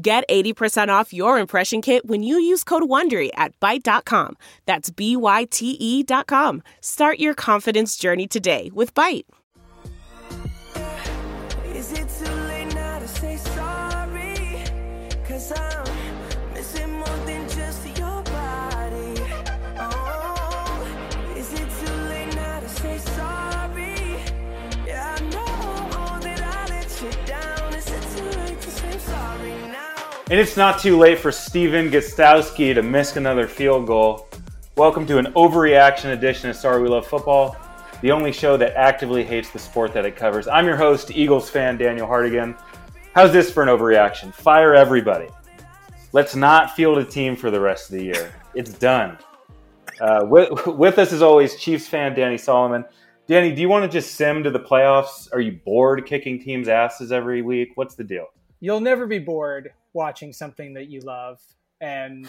Get 80% off your impression kit when you use code WONDERY at Byte.com. That's B-Y-T-E dot com. Start your confidence journey today with Byte. Is it too late now to say sorry? Cause I'm And it's not too late for Stephen Gostkowski to miss another field goal. Welcome to an overreaction edition of Sorry We Love Football, the only show that actively hates the sport that it covers. I'm your host, Eagles fan Daniel Hardigan. How's this for an overreaction? Fire everybody. Let's not field a team for the rest of the year. It's done. Uh, with, with us, as always, Chiefs fan Danny Solomon. Danny, do you want to just sim to the playoffs? Are you bored kicking teams' asses every week? What's the deal? you'll never be bored watching something that you love and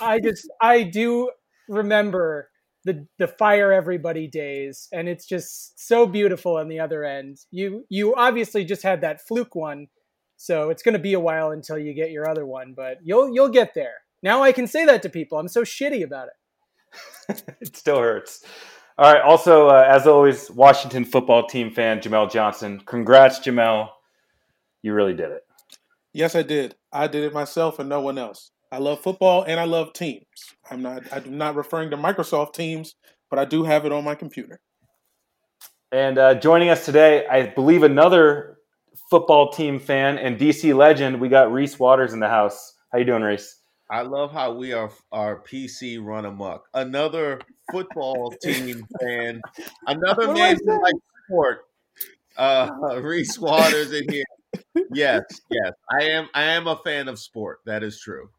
i just i do remember the the fire everybody days and it's just so beautiful on the other end you you obviously just had that fluke one so it's going to be a while until you get your other one but you'll you'll get there now i can say that to people i'm so shitty about it it still hurts. All right. Also, uh, as always, Washington football team fan Jamel Johnson. Congrats, Jamel. You really did it. Yes, I did. I did it myself and no one else. I love football and I love Teams. I'm not. I'm not referring to Microsoft Teams, but I do have it on my computer. And uh, joining us today, I believe another football team fan and DC legend. We got Reese Waters in the house. How you doing, Reese? I love how we are our PC run amok. Another football team fan, another What man was who that? likes sport. Uh, Reese Waters in here. Yes, yes, I am. I am a fan of sport. That is true.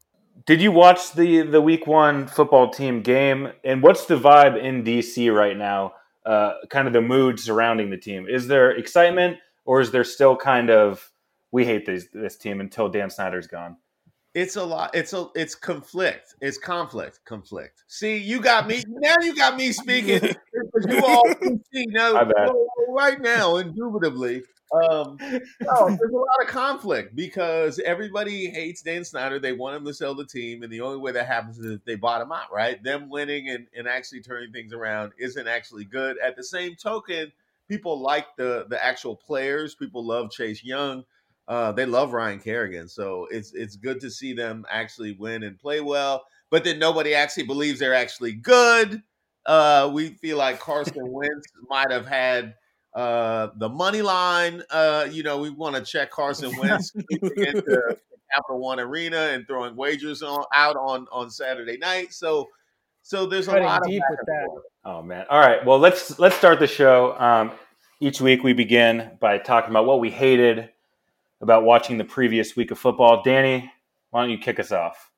Did you watch the the week one football team game? And what's the vibe in DC right now? Uh, kind of the mood surrounding the team. Is there excitement, or is there still kind of we hate this this team until Dan Snyder's gone? It's a lot. It's a. It's conflict. It's conflict. Conflict. See, you got me. Now you got me speaking. you all see now. Right now, indubitably, um, no, there's a lot of conflict because everybody hates Dan Snyder. They want him to sell the team, and the only way that happens is if they bottom out, right? Them winning and, and actually turning things around isn't actually good. At the same token, people like the the actual players. People love Chase Young. Uh, they love Ryan Kerrigan, so it's it's good to see them actually win and play well. But then nobody actually believes they're actually good. Uh, we feel like Carson Wentz might have had uh, the money line. Uh, you know, we want to check Carson Wentz into Capital One Arena and throwing wagers on out on on Saturday night. So, so there's a lot of deep back with that. forth. Oh man! All right. Well, let's let's start the show. Um, each week we begin by talking about what we hated about watching the previous week of football. Danny, why don't you kick us off?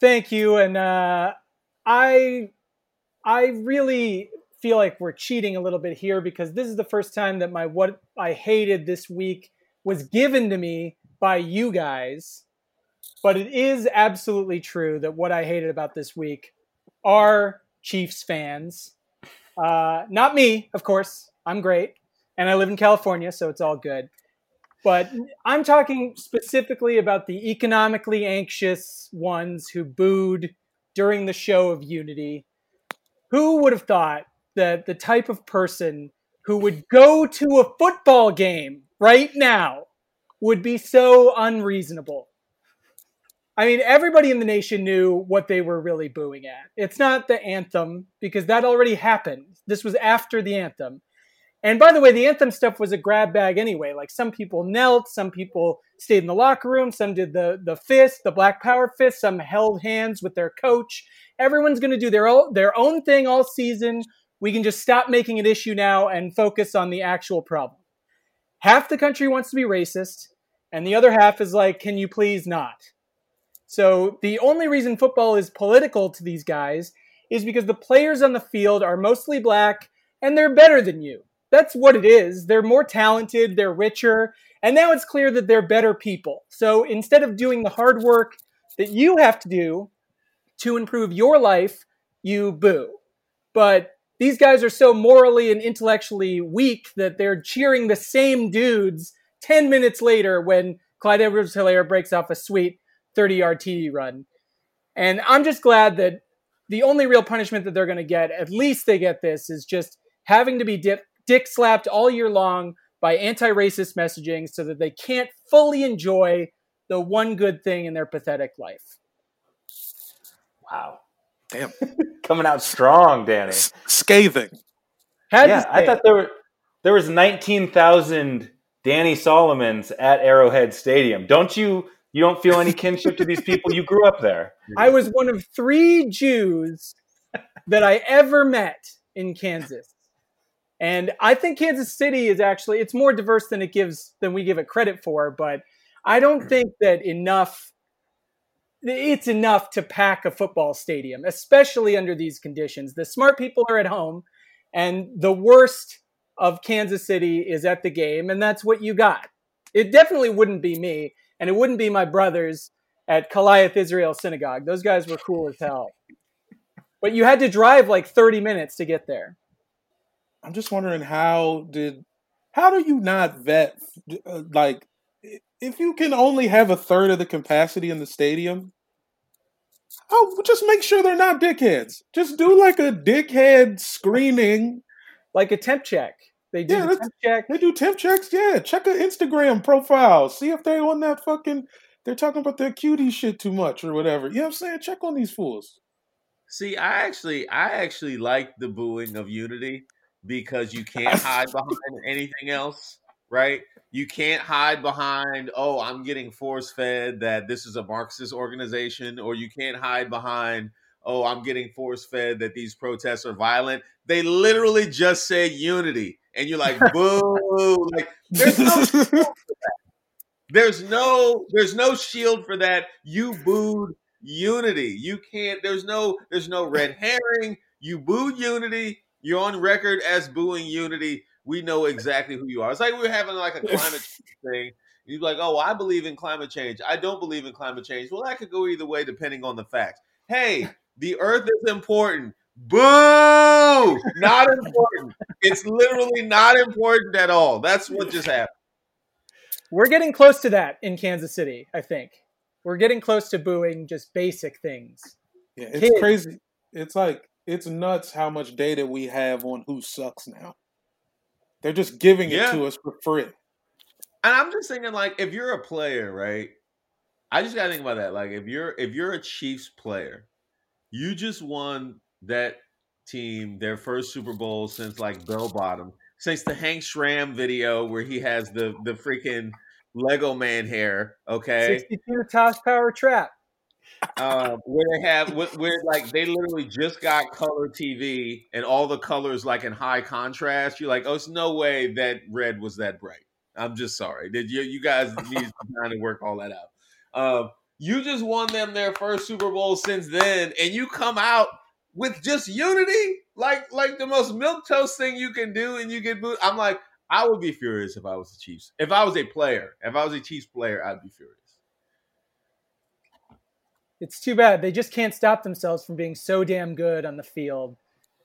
Thank you, and uh, I I really feel like we're cheating a little bit here because this is the first time that my what I hated this week was given to me by you guys. But it is absolutely true that what I hated about this week are Chiefs fans. Uh, not me, of course. I'm great, and I live in California, so it's all good. But I'm talking specifically about the economically anxious ones who booed during the show of Unity. Who would have thought that the type of person who would go to a football game right now would be so unreasonable? I mean, everybody in the nation knew what they were really booing at. It's not the anthem, because that already happened. This was after the anthem. And by the way, the anthem stuff was a grab bag anyway. Like some people knelt, some people stayed in the locker room, some did the the fist, the black power fist, some held hands with their coach. Everyone's going to do their own their own thing all season. We can just stop making an issue now and focus on the actual problem. Half the country wants to be racist, and the other half is like, can you please not? So the only reason football is political to these guys is because the players on the field are mostly black and they're better than you. That's what it is. They're more talented, they're richer, and now it's clear that they're better people. So instead of doing the hard work that you have to do to improve your life, you boo. But these guys are so morally and intellectually weak that they're cheering the same dudes 10 minutes later when Clyde Edwards Helaire breaks off a sweet 30 yard TD run. And I'm just glad that the only real punishment that they're going to get, at least they get this, is just having to be dick, dick slapped all year long by anti racist messaging so that they can't fully enjoy the one good thing in their pathetic life. Wow. Damn. Coming out strong, Danny. S- scathing. Had yeah, I thought there were there was 19,000 Danny Solomons at Arrowhead Stadium. Don't you you don't feel any kinship to these people? You grew up there. I was one of three Jews that I ever met in Kansas. And I think Kansas City is actually it's more diverse than it gives than we give it credit for, but I don't think that enough it's enough to pack a football stadium, especially under these conditions. The smart people are at home and the worst of Kansas City is at the game and that's what you got. It definitely wouldn't be me and it wouldn't be my brothers at Kehilath Israel Synagogue. Those guys were cool as hell. But you had to drive like 30 minutes to get there. I'm just wondering how did how do you not vet uh, like if you can only have a third of the capacity in the stadium? Oh, just make sure they're not dickheads. Just do like a dickhead screening. Like a temp check. They do Yeah, the temp check. They do temp checks. Yeah, check an Instagram profile. See if they're on that fucking. They're talking about their cutie shit too much or whatever. You know what I'm saying? Check on these fools. See, I actually, I actually like the booing of unity because you can't hide behind anything else, right? You can't hide behind, oh, I'm getting force fed that this is a Marxist organization, or you can't hide behind, oh, I'm getting force fed that these protests are violent. They literally just say unity, and you're like, boo! Like, there's no there's no there's no shield for that. You booed unity. You can't there's no there's no red herring. You booed unity. You're on record as booing unity. We know exactly who you are. It's like we are having like a climate change thing. You're like, oh, I believe in climate change. I don't believe in climate change. Well, that could go either way depending on the facts. Hey, the earth is important. Boo! Not important. It's literally not important at all. That's what just happened. We're getting close to that in Kansas City, I think. We're getting close to booing just basic things. Yeah, it's Kids. crazy. It's like it's nuts how much data we have on who sucks now. They're just giving it Yeah. to us for free. And I'm just thinking, like, if you're a player, right? I just gotta think about that. Like, if you're if you're a Chiefs player, you just won that team their first Super Bowl since like Bell Bottom, since the Hank Stram video where he has the the freaking Lego man hair. Okay, 62 toss power trap. Um, where they have where, where like they literally just got color TV and all the colors like in high contrast. You're like, oh, it's no way that red was that bright. I'm just sorry. Did you you guys need to time to work all that out? Um, you just won them their first Super Bowl since then, and you come out with just unity, like like the most milk toast thing you can do, and you get booed. I'm like, I would be furious if I was the Chiefs. If I was a player, if I was a Chiefs player, I'd be furious. It's too bad. They just can't stop themselves from being so damn good on the field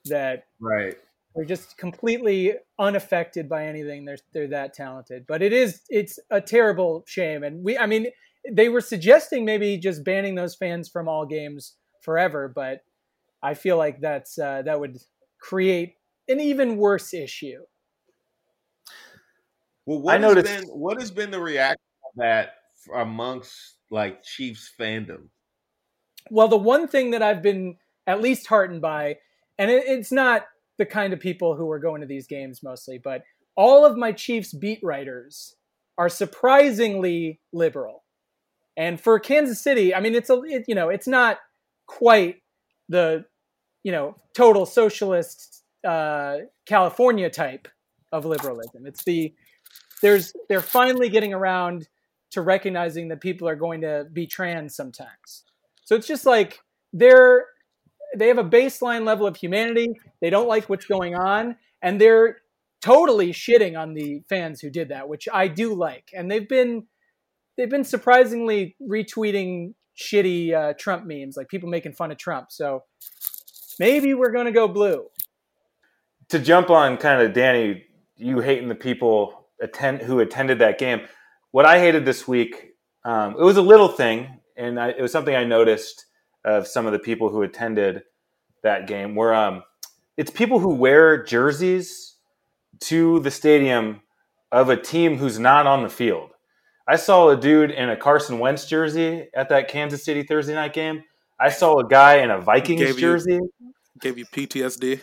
that Right. they're just completely unaffected by anything. They're they're that talented. But it is it's a terrible shame. And we I mean they were suggesting maybe just banning those fans from all games forever, but I feel like that's uh, that would create an even worse issue. Well, what I has been what has been the reaction of that amongst like Chiefs fandom? Well, the one thing that I've been at least heartened by, and it, it's not the kind of people who are going to these games mostly, but all of my Chiefs beat writers are surprisingly liberal. And for Kansas City, I mean, it's a it, you know, it's not quite the you know total socialist uh, California type of liberalism. It's the there's they're finally getting around to recognizing that people are going to be trans sometimes. So it's just like they're they have a baseline level of humanity. They don't like what's going on, and they're totally shitting on the fans who did that, which I do like. And they've been they've been surprisingly retweeting shitty uh, Trump memes, like people making fun of Trump. So maybe we're to go blue. To jump on kind of Danny, you hating the people attend who attended that game. What I hated this week, um, it was a little thing, and I, it was something I noticed of some of the people who attended that game. Where um, it's people who wear jerseys to the stadium of a team who's not on the field. I saw a dude in a Carson Wentz jersey at that Kansas City Thursday night game. I saw a guy in a Vikings Gave you- jersey. Gave you PTSD.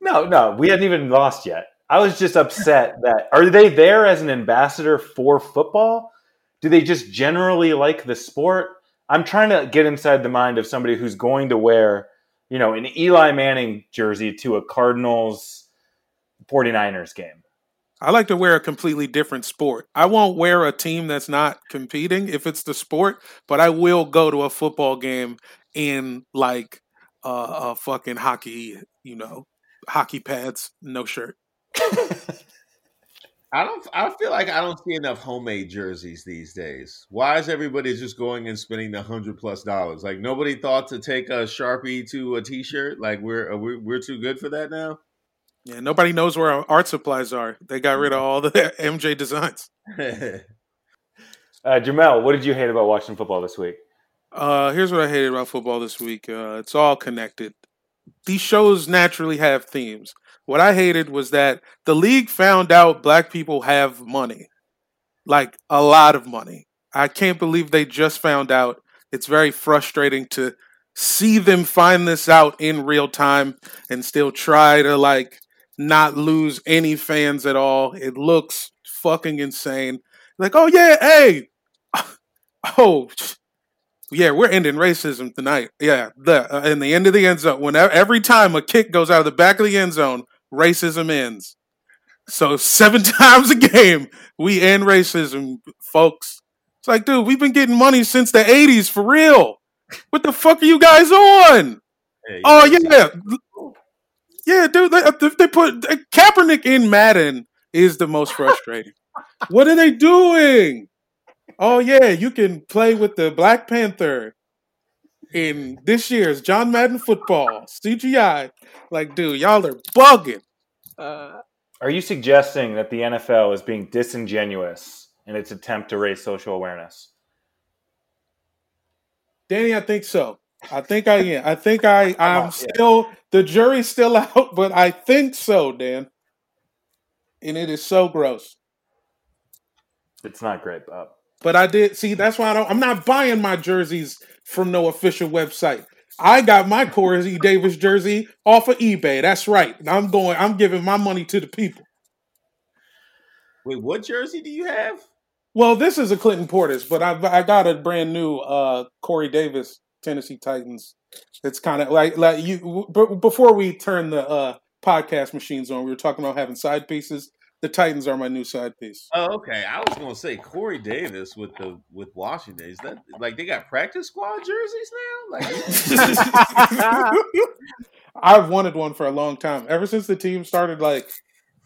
No, no, we hadn't even lost yet. I was just upset that are they there as an ambassador for football? Do they just generally like the sport? I'm trying to get inside the mind of somebody who's going to wear, you know, an Eli Manning jersey to a Cardinals 49ers game. I like to wear a completely different sport. I won't wear a team that's not competing if it's the sport, but I will go to a football game in like uh, a fucking hockey, you know, hockey pads, no shirt. I don't. I feel like I don't see enough homemade jerseys these days. Why is everybody just going and spending the hundred plus dollars? Like nobody thought to take a sharpie to a T-shirt. Like we're are we, we're too good for that now. Yeah, nobody knows where our art supplies are. They got rid of all the MJ designs. Uh, Jamel, what did you hate about watching football this week? Uh, here's what I hated about football this week. Uh, it's all connected. These shows naturally have themes. What I hated was that the league found out black people have money, like a lot of money. I can't believe they just found out. It's very frustrating to see them find this out in real time and still try to like not lose any fans at all. It looks fucking insane. Like, oh yeah, hey, oh yeah, we're ending racism tonight. Yeah, the uh, in the end of the end zone. Whenever every time a kick goes out of the back of the end zone, racism ends. So seven times a game, we end racism, folks. It's like, dude, we've been getting money since the '80s for real. What the fuck are you guys on? Yeah, you Oh yeah, yeah, dude. They, uh, they put uh, Kaepernick in Madden is the most frustrating. what are they doing? Oh yeah, you can play with the Black Panther in this year's John Madden football CGI. Like, dude, y'all are bugging. Uh, Are you suggesting that the NFL is being disingenuous in its attempt to raise social awareness? Danny, I think so. I think I am. I think I. I'm still. The jury's still out, but I think so, Dan. And it is so gross. It's not great, Bob. But I did see. That's why I don't. I'm not buying my jerseys from no official website. I got my Corey Davis jersey off of eBay. That's right. I'm going. I'm giving my money to the people. Wait, what jersey do you have? Well, this is a Clinton Portis, but I I got a brand new uh Corey Davis Tennessee Titans. It's kind of like like you b- before we turn the uh podcast machines on, we were talking about having side pieces. The Titans are my new side piece. Oh, okay. I was gonna say Corey Davis with the with Washington. Is that like they got practice squad jerseys now? Like I've wanted one for a long time. Ever since the team started like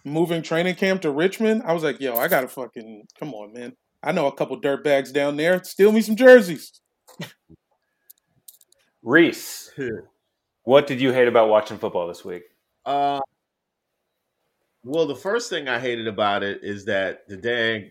moving training camp to Richmond, I was like, yo, I gotta fucking come on, man. I know a couple dirt bags down there. Steal me some jerseys. Reese, what did you hate about watching football this week? Uh, well, the first thing I hated about it is that the dang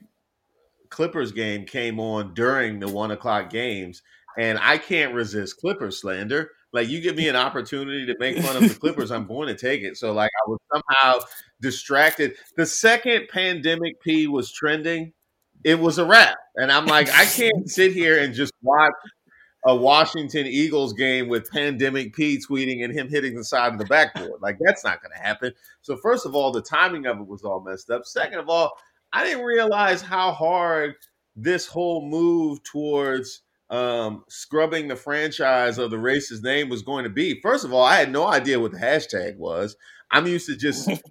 Clippers game came on during the one o'clock games, and I can't resist Clippers slander. Like you give me an opportunity to make fun of the Clippers, I'm going to take it. So like I was somehow distracted. The second pandemic P was trending, it was a wrap. And I'm like, I can't sit here and just watch a Washington Eagles game with Pandemic P tweeting and him hitting the side of the backboard. Like that's not going to happen. So first of all, the timing of it was all messed up. Second of all, I didn't realize how hard this whole move towards um, scrubbing the franchise of the racist name was going to be. First of all, I had no idea what the hashtag was. I'm used to just throwing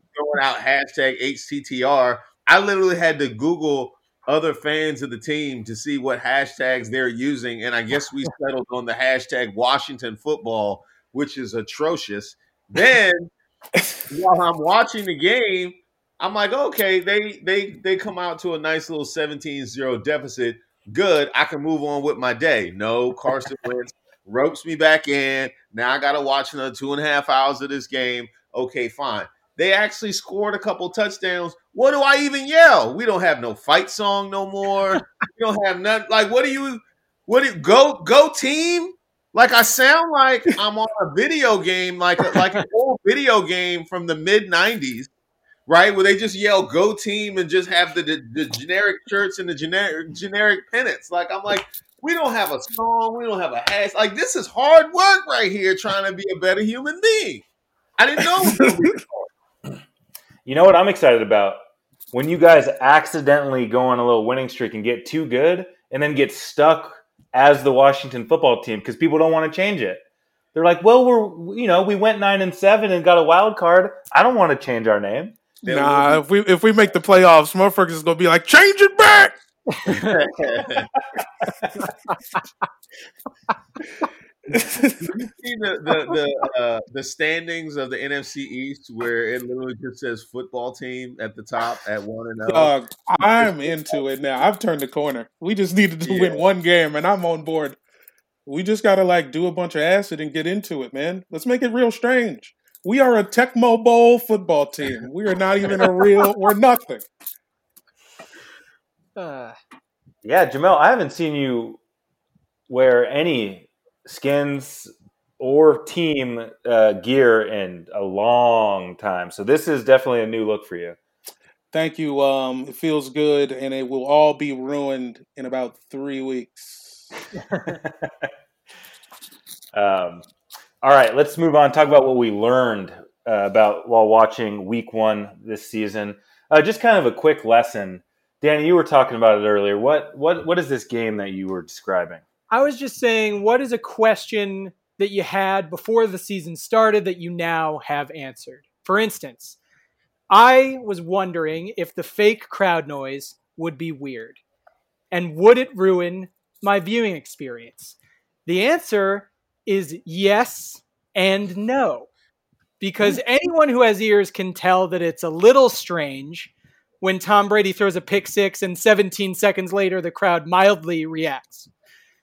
out hashtag HTTR. I literally had to Google other fans of the team to see what hashtags they're using, and I guess we settled on the hashtag Washington football, which is atrocious. Then while I'm watching the game, I'm like, okay, they they they come out to a nice little 17-0 deficit. Good, I can move on with my day. No, Carson Wentz ropes me back in. Now I gotta watch another two and a half hours of this game. Okay, fine. They actually scored a couple touchdowns. What do I even yell? We don't have no fight song no more. we don't have nothing. Like, what do you? What do you, go go team? Like I sound like I'm on a video game, like like an old video game from the mid '90s, right? Where they just yell "Go team" and just have the, the, the generic shirts and the generic generic pennants. Like I'm like, we don't have a song, we don't have a hash. Like this is hard work right here, trying to be a better human being. I didn't know. it was gonna be hard. You know what I'm excited about? When you guys accidentally go on a little winning streak and get too good and then get stuck as the Washington football team because people don't want to change it. They're like, well, we're you know we went nine and seven and got a wild card. I don't want to change our name. Nah, if we if we make the playoffs, motherfuckers is gonna be like, change it back. you see the the the, uh, the standings of the NFC East where it literally just says football team at the top at one and zero. Dog, I'm into it now. I've turned the corner. We just needed to win one game, and I'm on board. We just gotta like do a bunch of acid and get into it, man. Let's make it real strange. We are a Tecmo Bowl football team. We are not even a real. We're nothing. Uh, Yeah, Jamel, I haven't seen you wear any skins or team uh, gear in a long time. So this is definitely a new look for you. Thank you. Um, it feels good, and it will all be ruined in about three weeks. um, all right, let's move on. Talk about what we learned uh, about while watching Week One this season. Uh, just kind of a quick lesson. Danny, you were talking about it earlier. What what what is this game that you were describing? I was just saying, what is a question that you had before the season started that you now have answered? For instance, I was wondering if the fake crowd noise would be weird and would it ruin my viewing experience? The answer is yes and no. Because hmm. anyone who has ears can tell that it's a little strange when Tom Brady throws a pick six and 17 seconds later the crowd mildly reacts.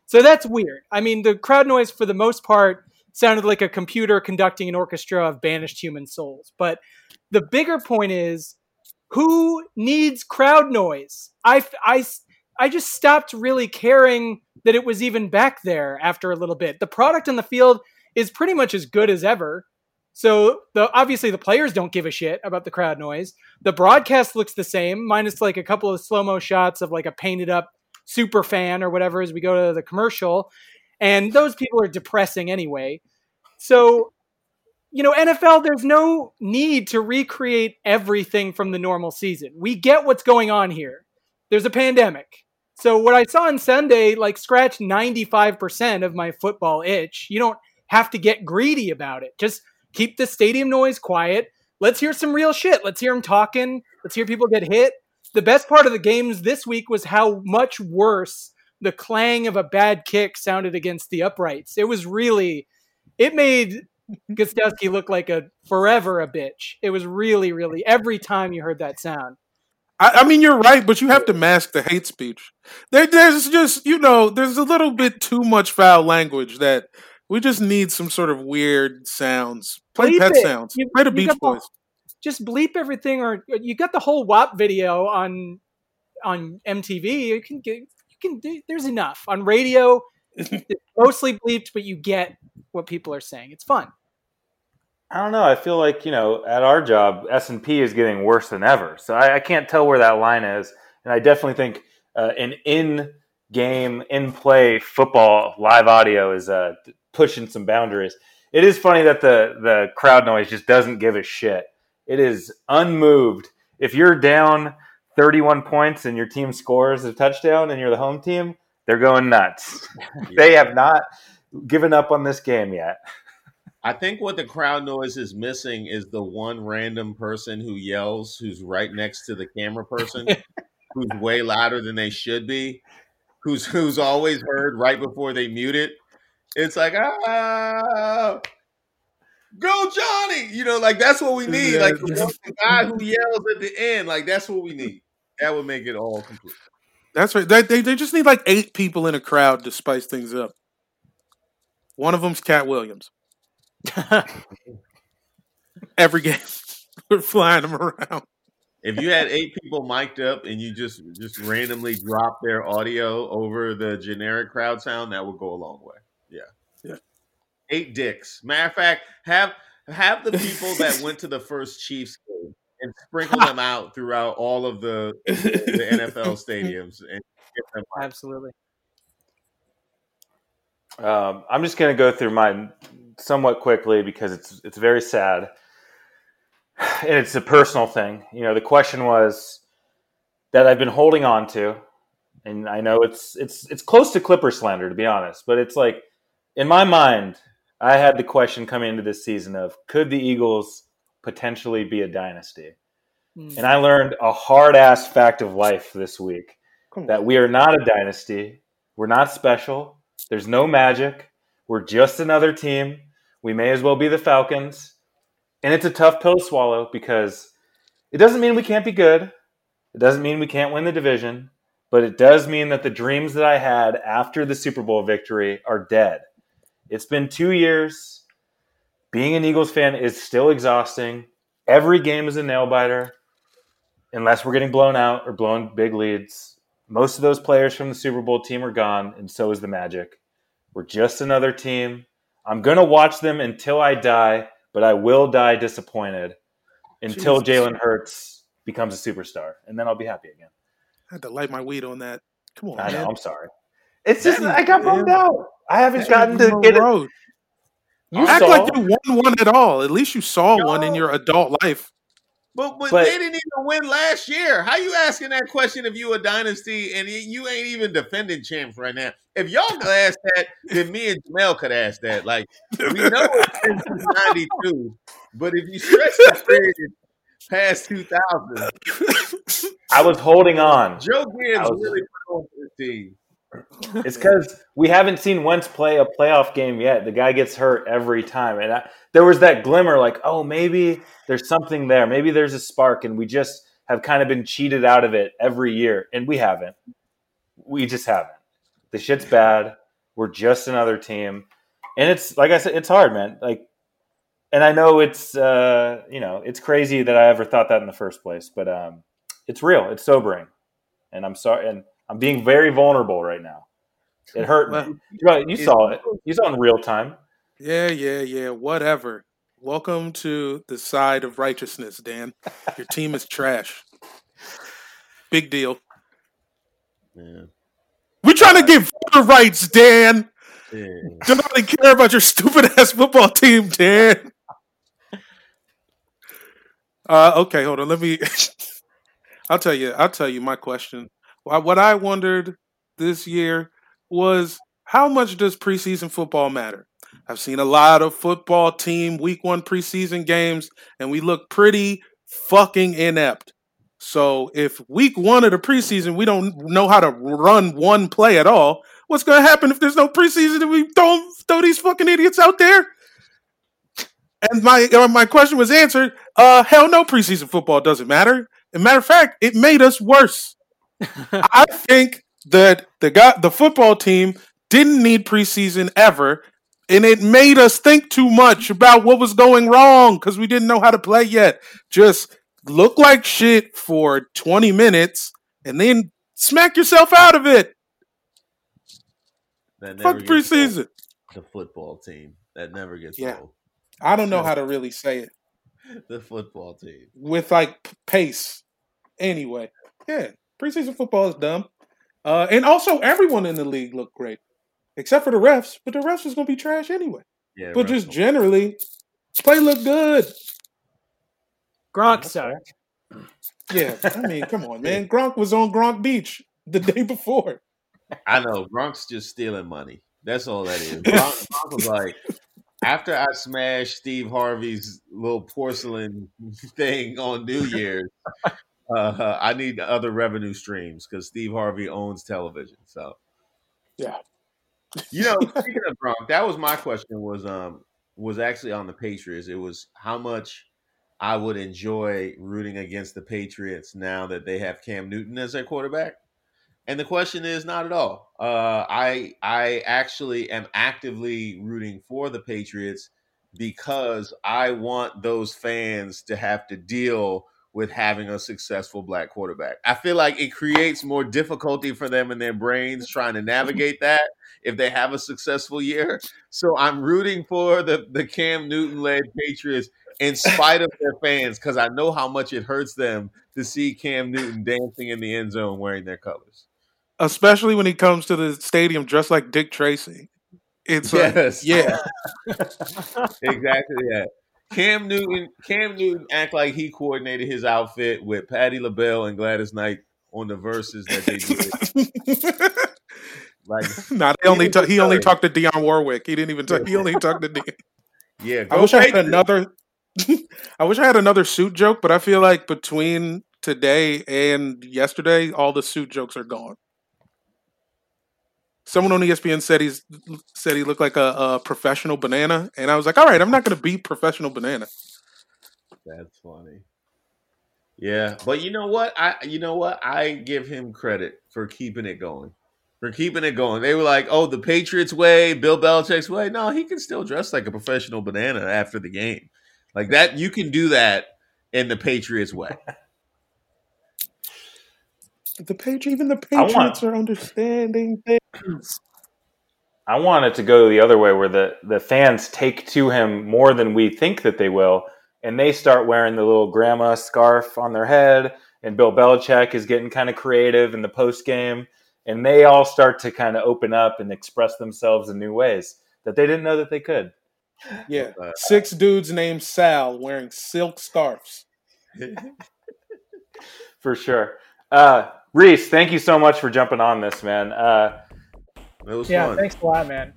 So that's weird. I mean, the crowd noise for the most part sounded like a computer conducting an orchestra of banished human souls. But the bigger point is who needs crowd noise? I, I, I just stopped really caring that it was even back there after a little bit. The product in the field is pretty much as good as ever. So the obviously the players don't give a shit about the crowd noise. The broadcast looks the same, minus like a couple of slow mo shots of like a painted up super fan or whatever as we go to the commercial. And those people are depressing anyway. So, you know, NFL, there's no need to recreate everything from the normal season. We get what's going on here. There's a pandemic. So what I saw on Sunday, like scratched 95% of my football itch. You don't have to get greedy about it. Just keep the stadium noise quiet. Let's hear some real shit. Let's hear them talking. Let's hear people get hit. The best part of the games this week was how much worse the clang of a bad kick sounded against the uprights. It was really, it made Gostkowski look like a forever a bitch. It was really, really every time you heard that sound. I, I mean, you're right, but you have to mask the hate speech. There, there's just, you know, there's a little bit too much foul language that we just need some sort of weird sounds. Play Bleep pet it. sounds. You- Play the Beach Boys. Just bleep everything or you got the whole WAP video on on MTV. You can get you can do there's enough. On radio it's mostly bleeped but you get what people are saying. It's fun. I don't know. I feel like you know, at our job, S and P is getting worse than ever. So I, I can't tell where that line is, and I definitely think uh, an in-game, in-play football live audio is uh, pushing some boundaries. It is funny that the the crowd noise just doesn't give a shit. It is unmoved. If you're down 31 points and your team scores a touchdown and you're the home team, they're going nuts. they have not given up on this game yet. I think what the crowd noise is missing is the one random person who yells who's right next to the camera person. who's way louder than they should be, who's who's always heard right before they mute it. It's like ah, go Johnny. You know, like that's what we need. Like the, guy who yells at the end. Like that's what we need. That would make it all complete. That's right. They, they they just need like eight people in a crowd to spice things up. One of them's Katt Williams. Every game, we're flying them around. If you had eight people mic'd up and you just just randomly drop their audio over the generic crowd sound, that would go a long way. Yeah. Yeah. Eight dicks. Matter of fact, have have the people that went to the first Chiefs game and sprinkle them out throughout all of the the NFL stadiums and get them Absolutely. Um, I'm just going to go through mine somewhat quickly because it's it's very sad, and it's a personal thing. You know, the question was that I've been holding on to, and I know it's it's it's close to Clipper slander to be honest, but it's like in my mind, I had the question coming into this season of could the Eagles potentially be a dynasty, Mm. and I learned a hard ass fact of life this week Come that we are not a dynasty. We're not special. There's no magic. We're just another team. We may as well be the Falcons. And it's a tough pill to swallow because it doesn't mean we can't be good. It doesn't mean we can't win the division, but it does mean that the dreams that I had after the Super Bowl victory are dead. It's been two years. Being an Eagles fan is still exhausting. Every game is a nail biter, unless we're getting blown out or blowing big leads. Most of those players from the Super Bowl team are gone, and so is the Magic. We're just another team. I'm going to watch them until I die, but I will die disappointed until. Jalen Hurts becomes a superstar, and then I'll be happy again. I had to light my weed on that. Come on, I know. I'm sorry. It's just Yeah, I got bummed man. out. I haven't That gotten to be get it. road. You Act saw. like you won one at all. At least you saw one in your adult life. But, but But- they didn't even win last year. How you asking that question if you a dynasty and you ain't even defending champs right now? If y'all could ask that, then me and Jamel could ask that. Like we know it's since '92, but if you stretch the period past 2000, I was holding on. Joe Gibbs was- really put on this team. It's because we haven't seen Wentz play a playoff game yet. The guy gets hurt every time, and I, there was that glimmer, like, oh, maybe there's something there. Maybe there's a spark, and we just have kind of been cheated out of it every year, and we haven't. We just haven't. The shit's bad. We're just another team, and it's like I said, it's hard, man. Like, and I know it's uh, you know it's crazy that I ever thought that in the first place, but um, it's real. It's sobering, and I'm sorry, and I'm being very vulnerable right now. It hurt me. Well, Right, you saw it. You saw it in real time. yeah, yeah, yeah. Whatever. Welcome to the side of righteousness, Dan. Your team is trash. Big deal. Yeah. We're trying to get voter rights, Dan. Yeah. Don't really care about your stupid ass football team, Dan. Uh, okay, hold on. Let me. I'll tell you. I'll tell you my question. Wha- What I wondered this year was how much does preseason football matter? I've seen a lot of football team week one preseason games, and we look pretty fucking inept. So if week one of the preseason we don't know how to run one play at all, what's going to happen if there's no preseason and we throw throw these fucking idiots out there? And my uh, my question was answered. Uh, hell no, preseason football doesn't matter. As a matter of fact, it made us worse. I think that the guy, the football team didn't need preseason ever, and it made us think too much about what was going wrong because we didn't know how to play yet. Just look like shit for 20 minutes and then smack yourself out of it. Fuck never gets old. preseason. The football team. That never gets Yeah. old. I don't know how to really say it The football team. with like pace. Anyway, yeah, preseason football is dumb. Uh, and also, everyone in the league looked great, except for the refs. But the refs was gonna be trash anyway. Yeah. But just Russell. generally, play looked good. Gronk sucked. Yeah, I mean, come on, man. Gronk was on Gronk Beach the day before. I know Gronk's just stealing money. That's all that is. Gronk, Gronk was like, after I smashed Steve Harvey's little porcelain thing on New Year's, Uh, I need other revenue streams because Steve Harvey owns television. So Yeah. you know, speaking of Gronk, that was my question. Was um was actually on the Patriots. It was how much I would enjoy rooting against the Patriots now that they have Cam Newton as their quarterback. And the question is not at all. Uh, I I actually am actively rooting for the Patriots because I want those fans to have to deal with having a successful black quarterback. I feel like it creates more difficulty for them in their brains trying to navigate that if they have a successful year. So I'm rooting for the the Cam Newton led Patriots in spite of their fans because I know how much it hurts them to see Cam Newton dancing in the end zone wearing their colors. Especially when he comes to the stadium dressed like Dick Tracy. It's Yes. like, yeah. exactly that. Cam Newton, Cam Newton act like he coordinated his outfit with Patti LaBelle and Gladys Knight on the verses that they did. Like, nah, they only ta- he only talked to Dionne Warwick. He didn't even talk. He only talked to Dionne. yeah, I wish I had another. I wish I had another suit joke, but I feel like between today and yesterday, all the suit jokes are gone. Someone on ESPN said he's said he looked like a, a professional banana, and I was like, all right, I'm not going to be professional banana. That's funny. Yeah, but you know what? I you know what? I give him credit for keeping it going. For keeping it going. They were like, "Oh, the Patriots way, Bill Belichick's way." No, he can still dress like a professional banana after the game. Like that you can do that in the Patriots way. The page, even the I want- Patriots are understanding things. I want it to go the other way, where the the fans take to him more than we think that they will, and they start wearing the little grandma scarf on their head. And Bill Belichick is getting kind of creative in the post game, and they all start to kind of open up and express themselves in new ways that they didn't know that they could. Yeah, Uh, six dudes named Sal wearing silk scarves. For sure. Uh, Reese, thank you so much for jumping on this, man. Uh, It was Yeah, fun. thanks a lot, man.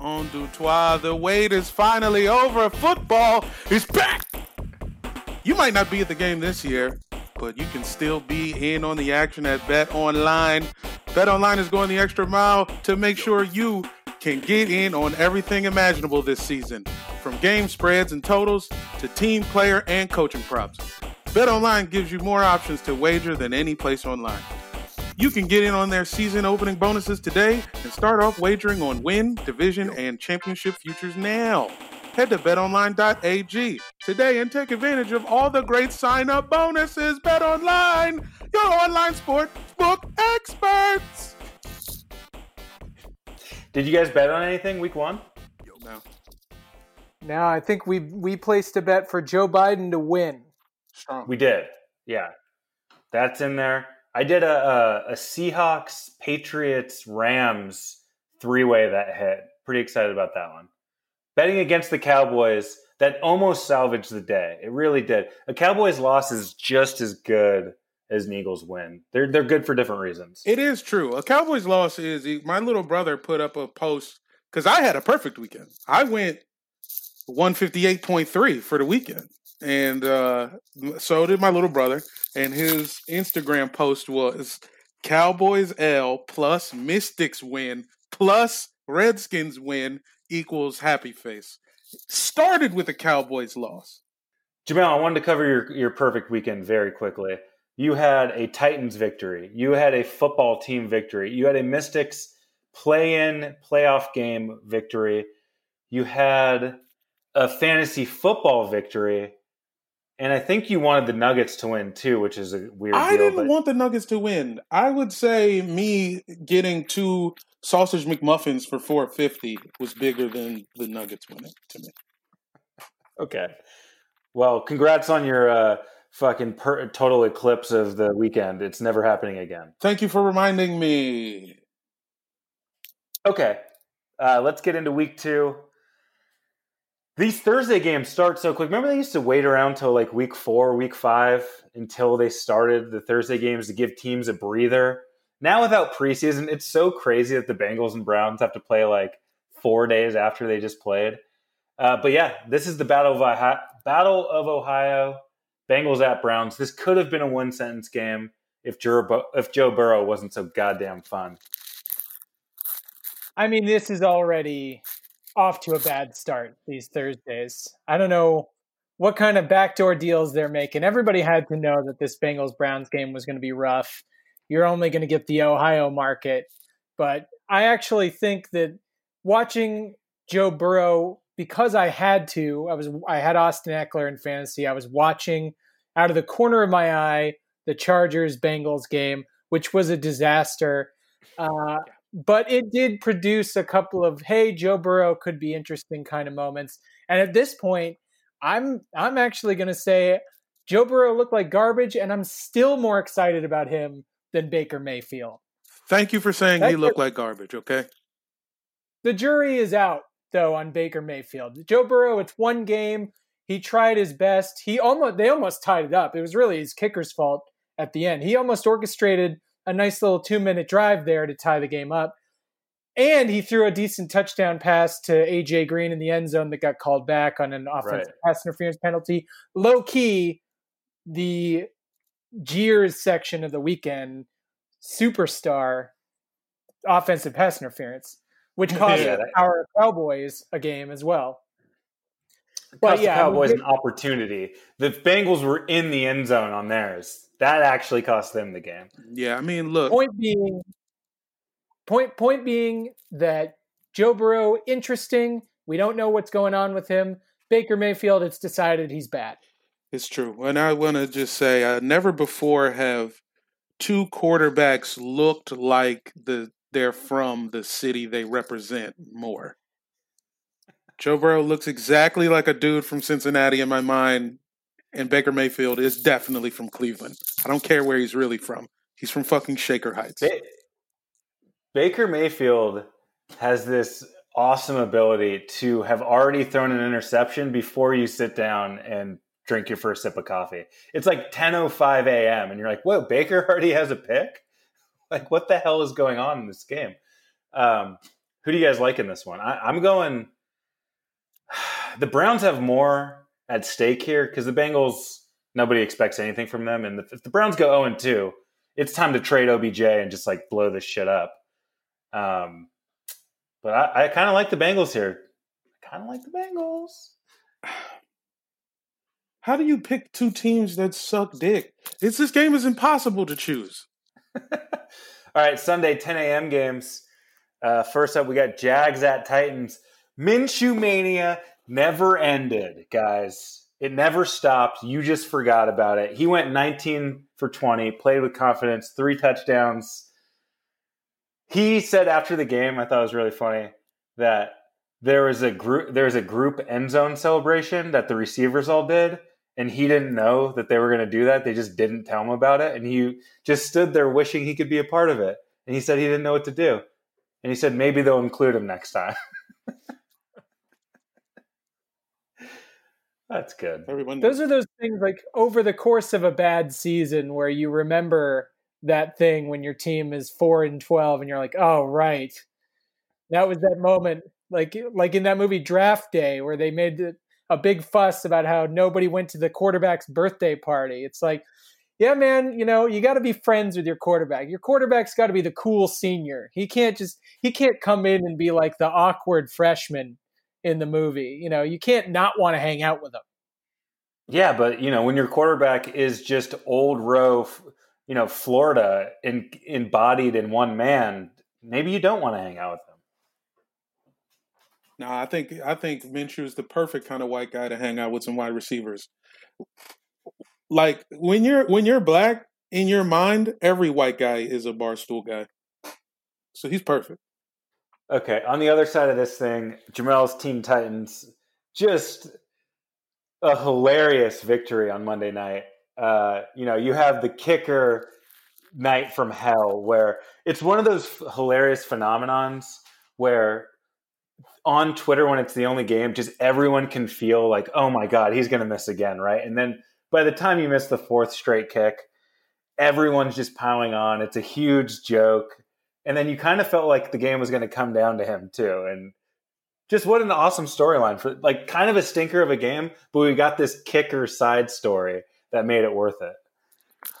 On du toit, the wait is finally over. Football is back. You might not be at the game this year, but you can still be in on the action at Bet Online. Bet Online is going the extra mile to make sure you can get in on everything imaginable this season, from game spreads and totals to team player and coaching props. Bet Online gives you more options to wager than any place online. You can get in on their season opening bonuses today and start off wagering on win, division, and championship futures now. Head to betonline.ag today and take advantage of all the great sign up bonuses. Bet Online, your online sports book experts. did you guys bet on anything week one? No, Now I think we we placed a bet for Joe Biden to win. Strong. We did. Yeah. That's in there. I did a, a, a Seahawks, Patriots, Rams three way that hit. Pretty excited about that one. Betting against the Cowboys, that almost salvaged the day. It really did. A Cowboys loss is just as good as an Eagles win. They're they're good for different reasons. It is true. A Cowboys loss is my little brother put up a post because I had a perfect weekend. I went 158.3 for the weekend. And uh, so did my little brother. And his Instagram post was Cowboys L plus Mystics win plus Redskins win equals happy face. Started with a Cowboys loss. Jamel, I wanted to cover your, your perfect weekend very quickly. You had a Titans victory. You had a football team victory. You had a Mystics play in playoff game victory. You had a fantasy football victory. And I think you wanted the Nuggets to win too, which is a weird I deal. didn't but want the Nuggets to win. I would say me getting two sausage McMuffins for 450 was bigger than the Nuggets winning to me. okay. Well, congrats on your uh, fucking per- total eclipse of the weekend. It's never happening again. Thank you for reminding me. Okay, uh, let's get into week two. These Thursday games start so quick. Remember, they used to wait around till like week four, week five until they started the Thursday games to give teams a breather. Now, without preseason, it's so crazy that the Bengals and Browns have to play like four days after they just played. Uh, but yeah, this is the Battle of Ohio, Battle of Ohio Bengals at Browns. This could have been a one sentence game if if Joe Burrow wasn't so goddamn fun. I mean, this is already off to a bad start these Thursdays. I don't know what kind of backdoor deals they're making. Everybody had to know that this Bengals Browns game was going to be rough. You're only going to get the Ohio market. But I actually think that watching Joe Burrow, because I had to, I was I had Austin Ekeler in fantasy. I was watching out of the corner of my eye the Chargers Bengals game, which was a disaster. Uh, but it did produce a couple of hey, Joe Burrow could be interesting kind of moments. And at this point, I'm I'm actually going to say Joe Burrow looked like garbage, and I'm still more excited about him than Baker Mayfield. Thank you for saying he looked like garbage. Okay. The jury is out though on Baker Mayfield. Joe Burrow, it's one game. He tried his best. He almost they almost tied it up. It was really his kicker's fault at the end. He almost orchestrated a nice little two minute drive there to tie the game up. And he threw a decent touchdown pass to AJ Green in the end zone that got called back on an offensive right. pass interference penalty. Low key, the jeers section of the weekend, superstar offensive pass interference, which cost yeah, our Cowboys a game as well. But yeah, the Cowboys an opportunity. The Bengals were in the end zone on theirs. That actually cost them the game. Yeah, I mean, look. Point being, point point being that Joe Burrow interesting. We don't know what's going on with him. Baker Mayfield, it's decided he's bad. It's true, and I want to just say, uh, never before have two quarterbacks looked like the they're from the city they represent more. Joe Burrow looks exactly like a dude from Cincinnati in my mind and Baker Mayfield is definitely from Cleveland. I don't care where he's really from. He's from fucking Shaker Heights. Ba- Baker Mayfield has this awesome ability to have already thrown an interception before you sit down and drink your first sip of coffee. It's like 10:05 a.m. and you're like, "Whoa, Baker already has a pick? Like, what the hell is going on in this game?" Um, who do you guys like in this one? I, I'm going. The Browns have more at stake here because the Bengals nobody expects anything from them, and if the Browns go zero and two, it's time to trade OBJ and just like blow this shit up. Um, but I, I kind of like the Bengals here. I kind of like the Bengals. How do you pick two teams that suck dick? It's this game is impossible to choose. All right, Sunday 10 a.m. games. Uh, first up, we got Jags at Titans. Minshew mania never ended, guys. It never stopped. You just forgot about it. He went 19 for 20, played with confidence, three touchdowns. He said after the game, I thought it was really funny that there was a group there was a group end zone celebration that the receivers all did and he didn't know that they were going to do that. They just didn't tell him about it and he just stood there wishing he could be a part of it. And he said he didn't know what to do. And he said maybe they'll include him next time. That's good. Everyone. Those are those things like over the course of a bad season where you remember that thing when your team is four and twelve and you're like, oh right, that was that moment. Like like in that movie Draft Day where they made a big fuss about how nobody went to the quarterback's birthday party. It's like, yeah, man, you know, you got to be friends with your quarterback. Your quarterback's got to be the cool senior. He can't just he can't come in and be like the awkward freshman in the movie. You know, you can't not want to hang out with them. Yeah, but you know, when your quarterback is just old row, you know, Florida in, embodied in one man, maybe you don't want to hang out with him. No, I think I think Minshew is the perfect kind of white guy to hang out with some wide receivers. Like when you're when you're black in your mind, every white guy is a barstool guy. So he's perfect. Okay, on the other side of this thing, Jamel's Team Titans just a hilarious victory on Monday night. Uh, you know, you have the kicker night from hell where it's one of those hilarious phenomenons where on Twitter when it's the only game, just everyone can feel like, oh my god, he's going to miss again, right? And then by the time you miss the fourth straight kick, everyone's just piling on. It's a huge joke and then you kind of felt like the game was going to come down to him too and just what an awesome storyline for like kind of a stinker of a game but we got this kicker side story that made it worth it.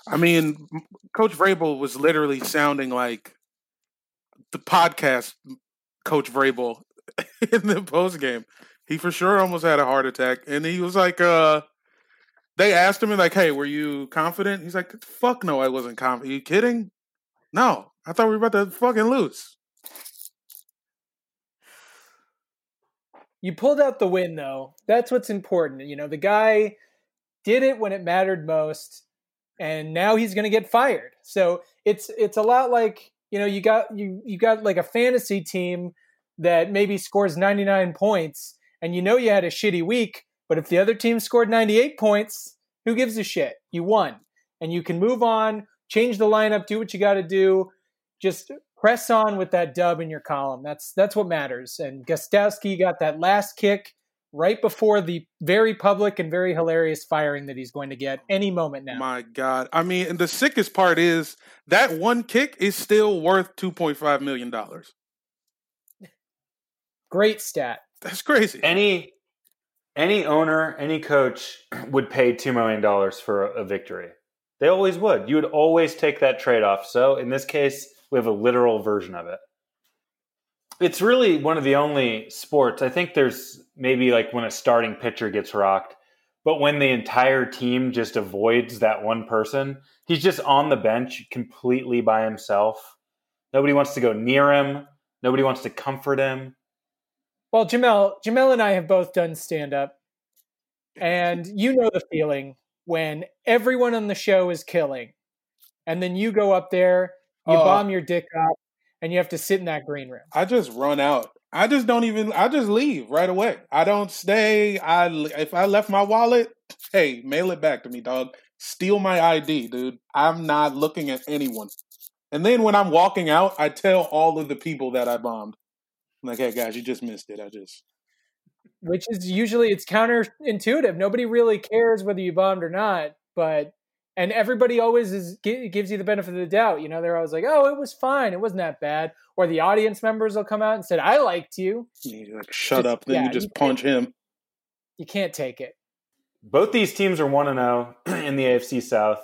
I mean, Coach Vrabel was literally sounding like the podcast Coach Vrabel in the post game. He for sure almost had a heart attack, and he was like, uh, they asked him like, "Hey, were you confident?" He's like, "Fuck no, I wasn't confident. Are you kidding? No, I thought we were about to fucking lose." You pulled out the win, though. That's what's important. You know, the guy did it when it mattered most, and now he's going to get fired. So it's it's a lot like you know you got you you got like a fantasy team that maybe scores 99 points, and you know you had a shitty week, but if the other team scored 98 points, who gives a shit? You won, and you can move on, change the lineup, do what you got to do. Just press on with that dub in your column. That's that's what matters. And Gostkowski got that last kick right before the very public and very hilarious firing that he's going to get any moment now. My God. I mean, and the sickest part is that one kick is still worth $2.5 million. Great stat. That's crazy. Any any owner, any coach would pay two million dollars for a, a victory. They always would. You would always take that trade off. So in this case, we have a literal version of it. It's really one of the only sports. I think there's maybe like when a starting pitcher gets rocked, but when the entire team just avoids that one person, he's just on the bench completely by himself. Nobody wants to go near him. Nobody wants to comfort him. Well, Jamel, Jamel and I have both done stand up, and you know the feeling when everyone on the show is killing, and then you go up there, you Oh. bomb your dick up, and you have to sit in that green room. I just run out. I just don't even. I just leave right away. I don't stay. I if I left my wallet, hey, mail it back to me, dog. Steal my ID, dude. I'm not looking at anyone. And then when I'm walking out, I tell all of the people that I bombed. I'm like, hey guys, you just missed it. I just which is usually it's counterintuitive. Nobody really cares whether you bombed or not, but and everybody always is gives you the benefit of the doubt. You know, they're always like, "Oh, it was fine. It wasn't that bad." Or the audience members will come out and said, "I liked you." you're like shut Just- up. Then yeah, you you just can't- punch him. You can't take it. Both these teams are one and zero in the AFC South.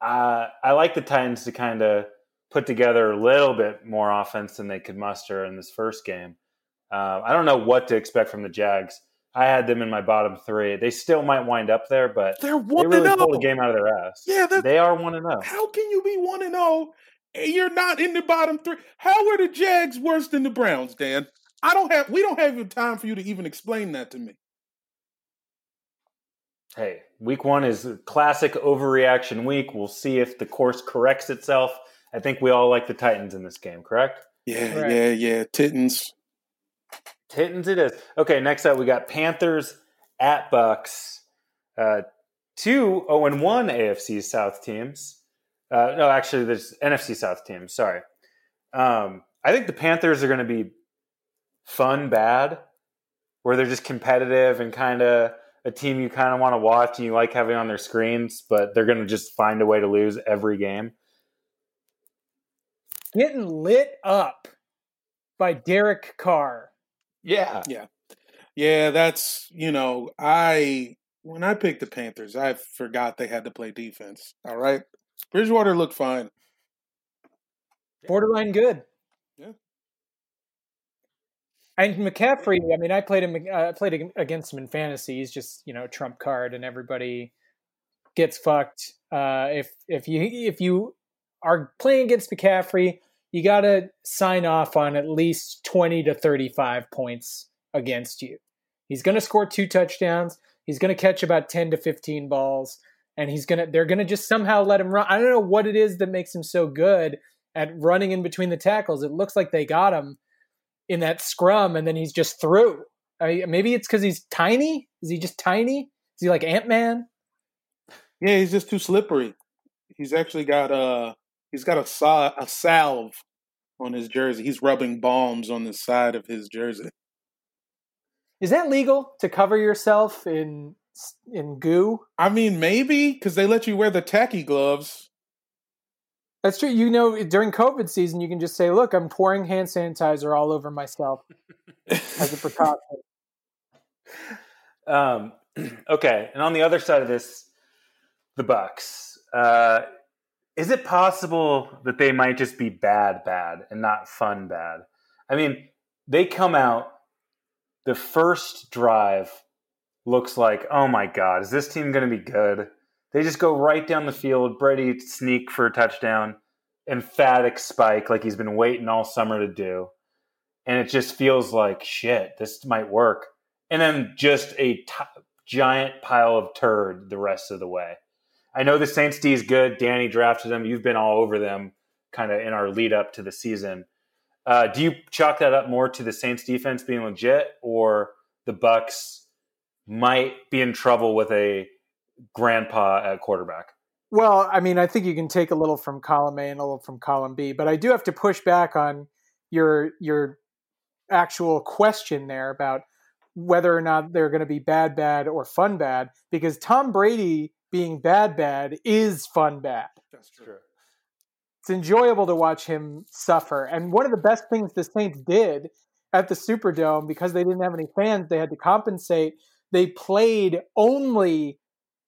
Uh, I like the Titans to kind of put together a little bit more offense than they could muster in this first game. Uh, I don't know what to expect from the Jags. I had them in my bottom three. They still might wind up there, but They're one they really and pulled a game out of their ass. Yeah, they are one and oh. zero. How can you be one and zero? and You're not in the bottom three. How are the Jags worse than the Browns, Dan? I don't have. We don't have even time for you to even explain that to me. Hey, week one is a classic overreaction week. We'll see if the course corrects itself. I think we all like the Titans in this game, correct? Yeah, Right. yeah, yeah. Titans. Titans it is. Okay, next up we got Panthers at Bucs. Uh, two 0 and 1 AFC South teams. Uh, no, actually, there's NFC South teams. Sorry. Um, I think the Panthers are going to be fun, bad, where they're just competitive and kind of a team you kind of want to watch and you like having on their screens, but they're going to just find a way to lose every game. Getting lit up by Derek Carr. Yeah. Yeah, Yeah, that's you know, I when I picked the Panthers, I forgot they had to play defense. All right. Bridgewater looked fine. borderline good. Yeah. And McCaffrey, I mean, I played him. I played against him in fantasy. He's just you know trump card, and everybody gets fucked. Uh, if if you if you are playing against McCaffrey, you got to sign off on at least twenty to thirty five points against you. He's going to score two touchdowns. He's going to catch about ten to fifteen balls, and he's gonna they're going to just somehow let him run. I don't know what it is that makes him so good at running in between the tackles. It looks like they got him in that scrum, and then he's just through. I, maybe it's because he's tiny. Is he just tiny? Is he like Ant Man? Yeah, he's just too slippery. He's actually got uh he's got a a salve on his jersey. He's rubbing balms on the side of his jersey. Is that legal to cover yourself in in goo? I mean, maybe because they let you wear the tacky gloves. That's true. You know, during COVID season, you can just say, "Look, I'm pouring hand sanitizer all over myself as a precaution." Um, okay, and on the other side of this, the Bucs. Uh, is it possible that they might just be bad, bad, and not fun, bad? I mean, they come out. The first drive looks like, oh my god, is this team going to be good? They just go right down the field. Brady sneak for a touchdown, emphatic spike like he's been waiting all summer to do, and it just feels like shit. This might work, and then just a t- giant pile of turd the rest of the way. I know the Saints D is good. Danny drafted them. You've been all over them, kind of in our lead up to the season. Uh, do you chalk that up more to the Saints defense being legit, or the Bucs might be in trouble with a grandpa at quarterback? Well, I mean, I think you can take a little from column A and a little from column B, but I do have to push back on your your actual question there about whether or not they're going to be bad bad or fun bad because Tom Brady being bad bad is fun bad. That's true. It's enjoyable to watch him suffer. And one of the best things the Saints did at the Superdome because they didn't have any fans, they had to compensate. They played only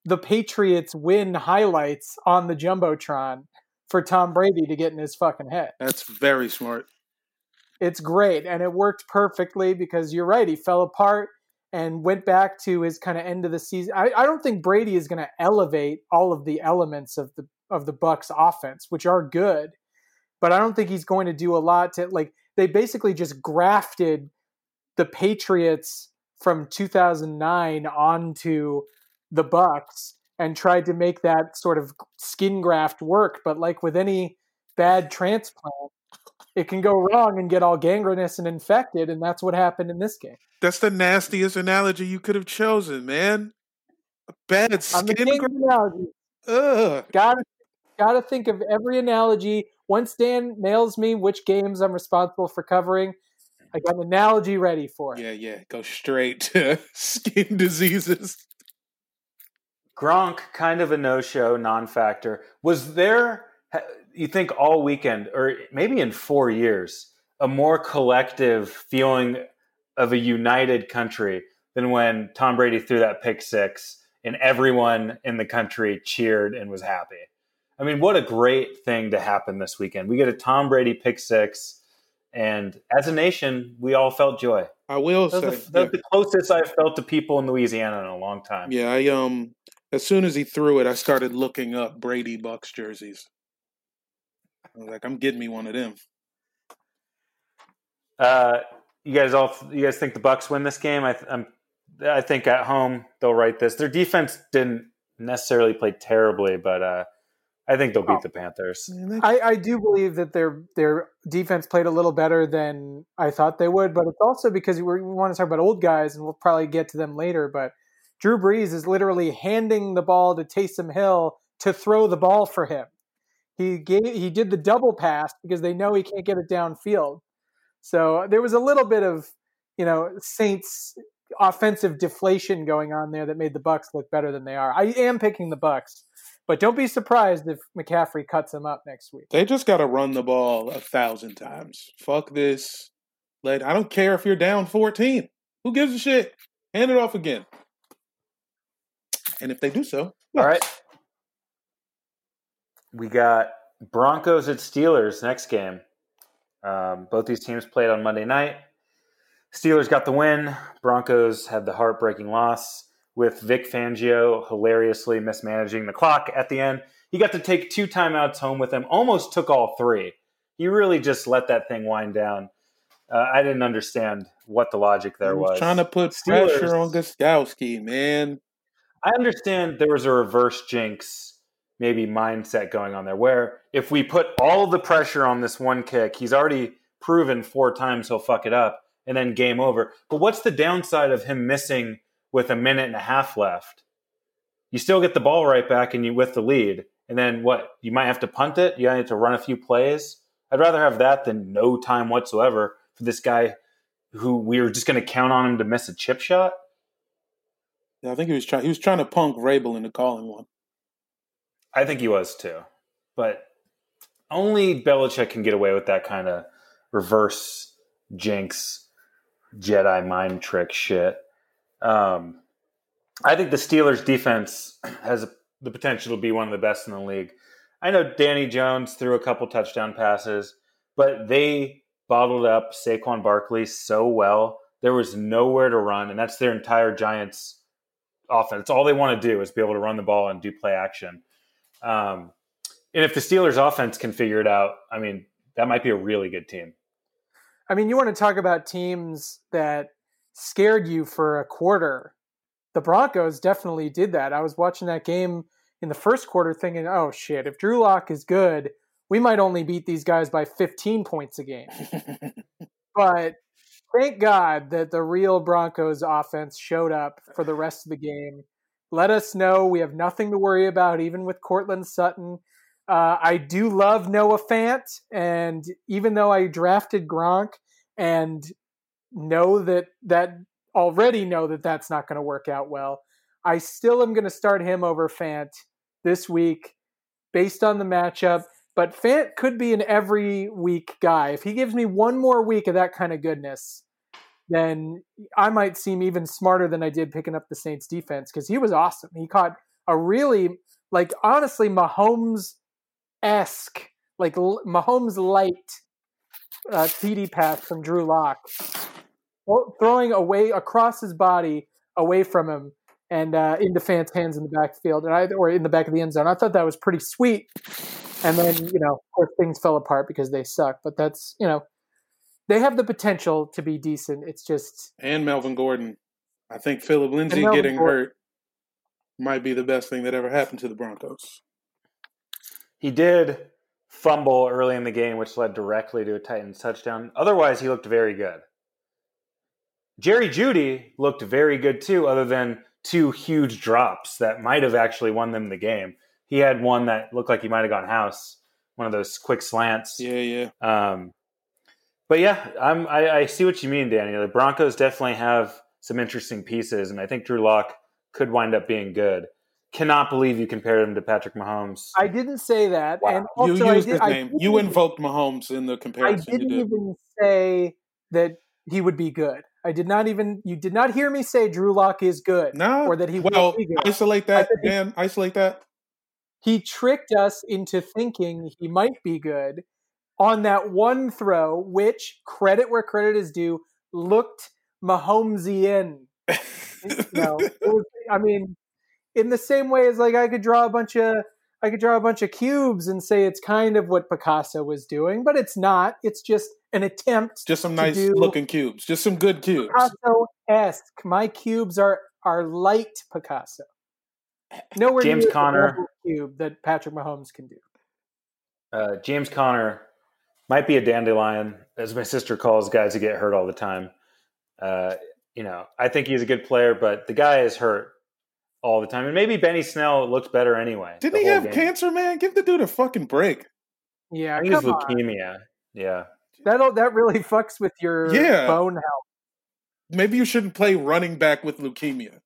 the Patriots win highlights on the Jumbotron for Tom Brady to get in his fucking head. That's very smart. It's great. And it worked perfectly because you're right. He fell apart and went back to his kind of end of the season. I, I don't think Brady is going to elevate all of the elements of the of the Bucs offense, which are good, but I don't think he's going to do a lot to like they basically just grafted the Patriots from 2009 onto the Bucs and tried to make that sort of skin graft work, but like with any bad transplant, it can go wrong and get all gangrenous and infected, and that's what happened in this game. That's the nastiest analogy you could have chosen, man. A bad I'm the skin king of graft. Ugh. Gotta gotta think of every analogy. Once Dan mails me which games I'm responsible for covering, I got an analogy ready for it. Yeah, yeah. Go straight to skin diseases. Gronk, kind of a no-show, non-factor. Was there, ha- you think, all weekend, or maybe in four years, a more collective feeling of a united country than when Tom Brady threw that pick six and everyone in the country cheered and was happy? I mean, what a great thing to happen this weekend. We get a Tom Brady pick six, and as a nation, we all felt joy. I will That say, the, that was the closest I've felt to people in Louisiana in a long time. yeah, I um, as soon as he threw it, I started looking up Brady Bucs jerseys. I was like, I'm getting me one of them. Uh, you guys all, you guys think the Bucs win this game? I, I'm, I think at home they'll write this. Their defense didn't necessarily play terribly, but uh, I think they'll beat the Panthers. I, I do believe that their their defense played a little better than I thought they would, but it's also because we, we want to talk about old guys, and we'll probably get to them later. But Drew Brees is literally handing the ball to Taysom Hill to throw the ball for him. He gave he did the double pass because they know he can't get it downfield. So there was a little bit of you know Saints offensive deflation going on there that made the Bucs look better than they are. I am picking the Bucs, but don't be surprised if McCaffrey cuts them up next week. They just got to run the ball a thousand times. Fuck this. Let I don't care if you're down 14. Who gives a shit? Hand it off again. And if they do so, All right. We got Broncos at Steelers next game. Um, both these teams played on Monday night. Steelers got the win. Broncos had the heartbreaking loss with Vic Fangio hilariously mismanaging the clock at the end. He got to take two timeouts home with him, almost took all three. He really just let that thing wind down. Uh, I didn't understand what the logic there He was. trying to put Steelers- pressure on Gostkowski, man. I understand there was a reverse jinx, maybe mindset going on there, where if we put all the pressure on this one kick, he's already proven four times he'll fuck it up, and then game over. But what's the downside of him missing with a minute and a half left? You still get the ball right back and you with the lead, and then what? You might have to punt it. You might have to run a few plays. I'd rather have that than no time whatsoever for this guy who we were just going to count on him to miss a chip shot. Yeah, I think he was trying. He was trying to punk Vrabel into calling one. I think he was too. But only Belichick can get away with that kind of reverse jinx, Jedi mind trick shit. Um, I think the Steelers defense has the potential to be one of the best in the league. I know Danny Jones threw a couple touchdown passes, but they bottled up Saquon Barkley so well. There was nowhere to run, and that's their entire Giants offense. All they want to do is be able to run the ball and do play action. Um, and if the Steelers offense can figure it out, I mean, that might be a really good team. I mean, you want to talk about teams that scared you for a quarter. The Broncos definitely did that. I was watching that game in the first quarter thinking, oh shit, if Drew Lock is good, we might only beat these guys by 15 points a game. but thank God that the real Broncos offense showed up for the rest of the game. Let us know we have nothing to worry about, even with Courtland Sutton. Uh, I do love Noah Fant, and even though I drafted Gronk and know that that already know that that's not going to work out well, I still am going to start him over Fant this week based on the matchup. But Fant could be an every week guy. If he gives me one more week of that kind of goodness, then I might seem even smarter than I did picking up the Saints defense because he was awesome. He caught a really, like, honestly, Mahomes esque, like Mahomes light uh, TD pass from Drew Lock, throwing away across his body away from him and uh, into Fant's hands in the backfield, and I, or in the back of the end zone. I thought that was pretty sweet. And then, you know, of course, things fell apart because they suck. But that's, you know, they have the potential to be decent. It's just and Melvin Gordon. I think Phillip Lindsay getting Gordon. hurt might be the best thing that ever happened to the Broncos. He did fumble early in the game, which led directly to a Titans touchdown. Otherwise, he looked very good. Jerry Jeudy looked very good too, other than two huge drops that might have actually won them the game. He had one that looked like he might have gone house, one of those quick slants. Yeah, yeah. Um, but yeah, I'm, I, I see what you mean, Danny. The Broncos definitely have some interesting pieces, and I think Drew Lock could wind up being good. Cannot believe you compared him to Patrick Mahomes. I didn't say that. Wow. And also, you I used did- his name. You invoked Mahomes in the comparison. I didn't you did. even say that he would be good. I did not even. You did not hear me say Drew Lock is good, No, or that he well, will be good. isolate that, I he- Dan. Isolate that. he tricked us into thinking he might be good on that one throw, which credit where credit is due, looked Mahomesian. You know, was, I mean, in the same way as like I could draw a bunch of I could draw a bunch of cubes and say it's kind of what Picasso was doing, but it's not. It's just an attempt. Just some to nice do looking cubes. Just some good cubes. Picasso esque. My cubes are are light Picasso. Nowhere James near the Conner. level of cube that Patrick Mahomes can do. Uh, James Conner might be a dandelion, as my sister calls guys who get hurt all the time. Uh, you know, I think he's a good player, but the guy is hurt all the time. And maybe Benny Snell looked better anyway. Didn't he have game. cancer, man? Give the dude a fucking break. Yeah, I think it's come on. leukemia. Yeah. That that really fucks with your Yeah. bone health. Maybe you shouldn't play running back with leukemia.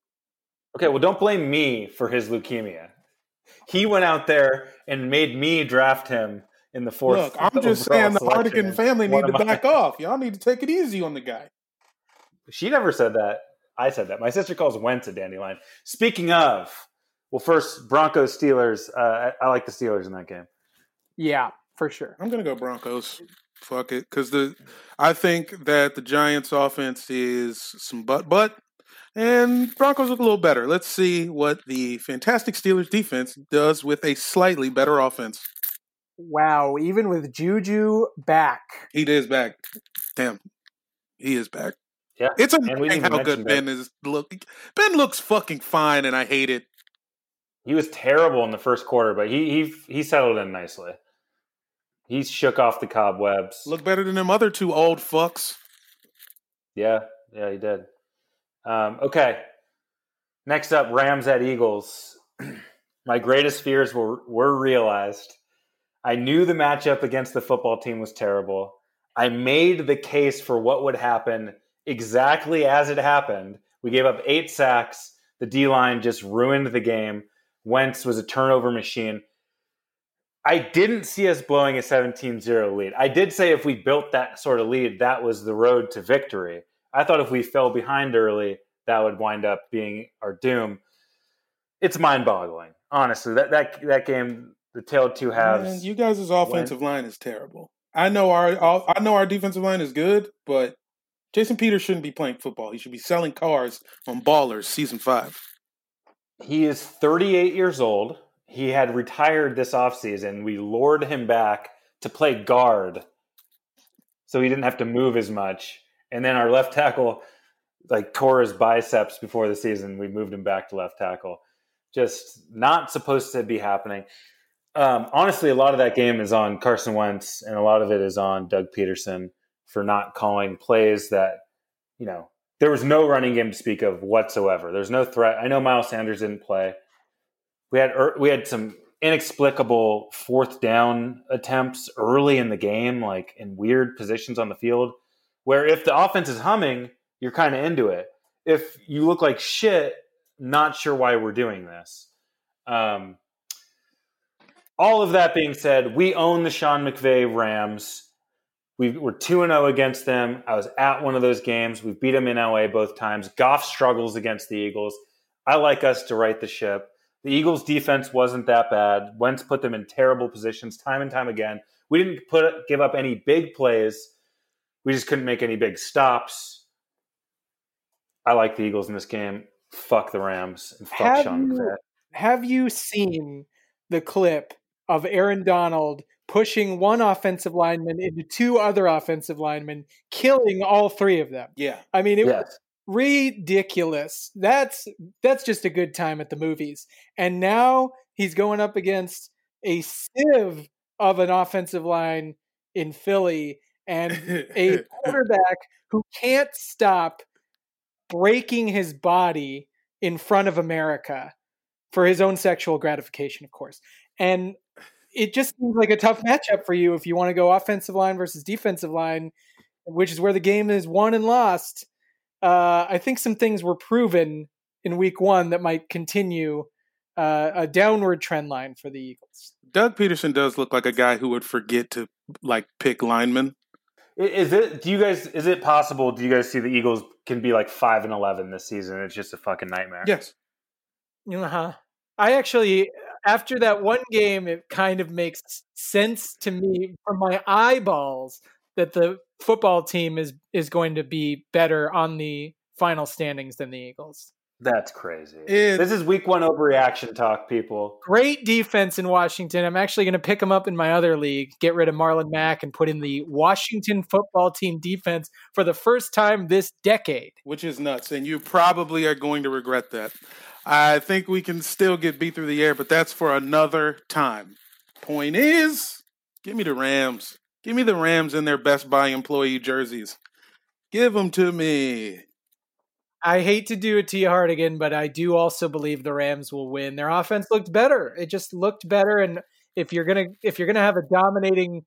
Okay, well, don't blame me for his leukemia. He went out there and made me draft him in the fourth. Look, I'm just saying the selection. Hardigan family need to of my- back off. Y'all need to take it easy on the guy. She never said that. I said that. My sister calls Wentz a dandelion. Speaking of, well, first Broncos Steelers. Uh, I, I like the Steelers in that game. Yeah, for sure. I'm gonna go Broncos. Fuck it, because the I think that the Giants' offense is some butt butt, and Broncos look a little better. Let's see what the fantastic Steelers defense does with a slightly better offense. Wow, even with Juju back. He is back. Damn, he is back. Yeah, It's And we amazing how good mention Ben is. Look, Ben looks fucking fine, and I hate it. he was terrible in the first quarter, but he he he settled in nicely. He shook off the cobwebs. Look better than them other two old fucks. Yeah, yeah, he did. Um, okay. Next up, Rams at Eagles. My greatest fears were were realized. I knew the matchup against the football team was terrible. I made the case for what would happen exactly as it happened. We gave up eight sacks. The D line just ruined the game. Wentz was a turnover machine. I didn't see us blowing a 17 0 lead. I did say if we built that sort of lead, that was the road to victory. I thought if we fell behind early, that would wind up being our doom. It's mind boggling. Honestly, that that that game, the tail two halves. Man, you guys' offensive line is terrible. I know our I know our defensive line is good, but Jason Peters shouldn't be playing football. He should be selling cars on Ballers season five. He is 38 years old. He had retired this offseason. We lured him back to play guard so he didn't have to move as much. And then our left tackle like tore his biceps before the season. We moved him back to left tackle. Just not supposed to be happening. Um, honestly, a lot of that game is on Carson Wentz, and a lot of it is on Doug Pederson for not calling plays that, you know, there was no running game to speak of whatsoever. There's no threat. I know Miles Sanders didn't play. We had er, we had some inexplicable fourth down attempts early in the game, like in weird positions on the field, where if the offense is humming, you're kind of into it. If you look like shit, not sure why we're doing this. Um, all of that being said, we own the Sean McVay Rams. We were 2 0 against them. I was at one of those games. We beat them in LA both times. Goff struggles against the Eagles. I like us to right the ship. The Eagles' defense wasn't that bad. Wentz put them in terrible positions time and time again. We didn't put give up any big plays. We just couldn't make any big stops. I like the Eagles in this game. Fuck the Rams and fuck Have Sean McVay. Have you seen the clip of Aaron Donald pushing one offensive lineman into two other offensive linemen, killing all three of them? Yeah. I mean, it was ridiculous. That's that's just a good time at the movies. And now he's going up against a sieve of an offensive line in Philly and a quarterback who can't stop breaking his body in front of America for his own sexual gratification, of course. And it just seems like a tough matchup for you if you want to go offensive line versus defensive line, which is where the game is won and lost. Uh, I think some things were proven in week one that might continue uh, a downward trend line for the Eagles. Doug Pederson does look like a guy who would forget to like pick linemen. Is it? Do you guys? Is it possible? Do you guys see the Eagles can be like five and eleven this season? It's just a fucking nightmare. Yes. Uh-huh. I actually, after that one game, it kind of makes sense to me from my eyeballs that the football team is is going to be better on the final standings than the Eagles. That's crazy. It- this is week one overreaction talk, people. Great defense in Washington. I'm actually going to pick them up in my other league, get rid of Marlon Mack, and put in the Washington football team defense for the first time this decade. which is nuts, and you probably are going to regret that. I think we can still get beat through the air, but that's for another time. Point is, give me the Rams. Give me the Rams in their Best Buy employee jerseys. Give them to me. I hate to do it to you, Hardigan, but I do also believe the Rams will win. Their offense looked better. It just looked better, and if you're gonna if you're gonna have a dominating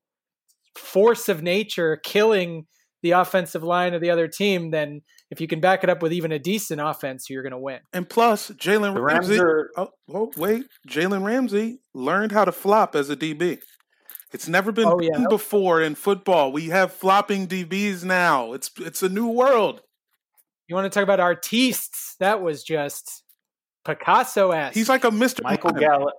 force of nature killing the offensive line of the other team, then if you can back it up with even a decent offense, you're gonna win. And plus, Jalen Ramsey. are Oh, oh, wait. Jalen Ramsey learned how to flop as a DB. It's never been Oh, yeah. before in football. We have flopping DBs now. It's it's a new world. You want to talk about artistes? That was just Picasso esque. He's like a Mr. Michael Mime. Gallup.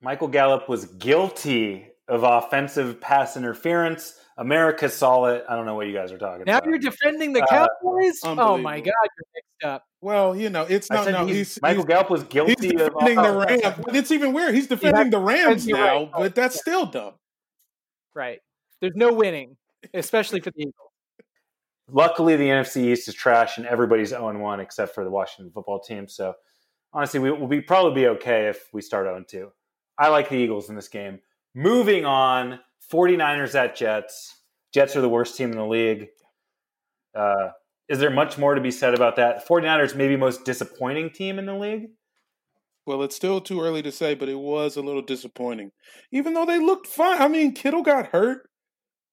Michael Gallup was guilty of offensive pass interference. America saw it. I don't know what you guys are talking now about. Now you're defending the Uh, Cowboys. Oh my. God, you're mixed up. Well, you know, it's not said no. he's- He's, Michael he's, Gallup was he's guilty of defending the offensive- Rams. But it's even weird. He's defending the Rams now, right. but that's still dumb. Right. There's no winning, especially for the Eagles. Luckily, the NFC East is trash, and everybody's 0 1 except for the Washington football team. So, honestly, we will be probably be okay if we start 0 2. I like the Eagles in this game. Moving on, 49ers at Jets. Jets are the worst team in the league. Uh, is there much more to be said about that? 49ers, maybe most disappointing team in the league. Well, it's still too early to say, but it was a little disappointing. Even though they looked fine. I mean, Kittle got hurt.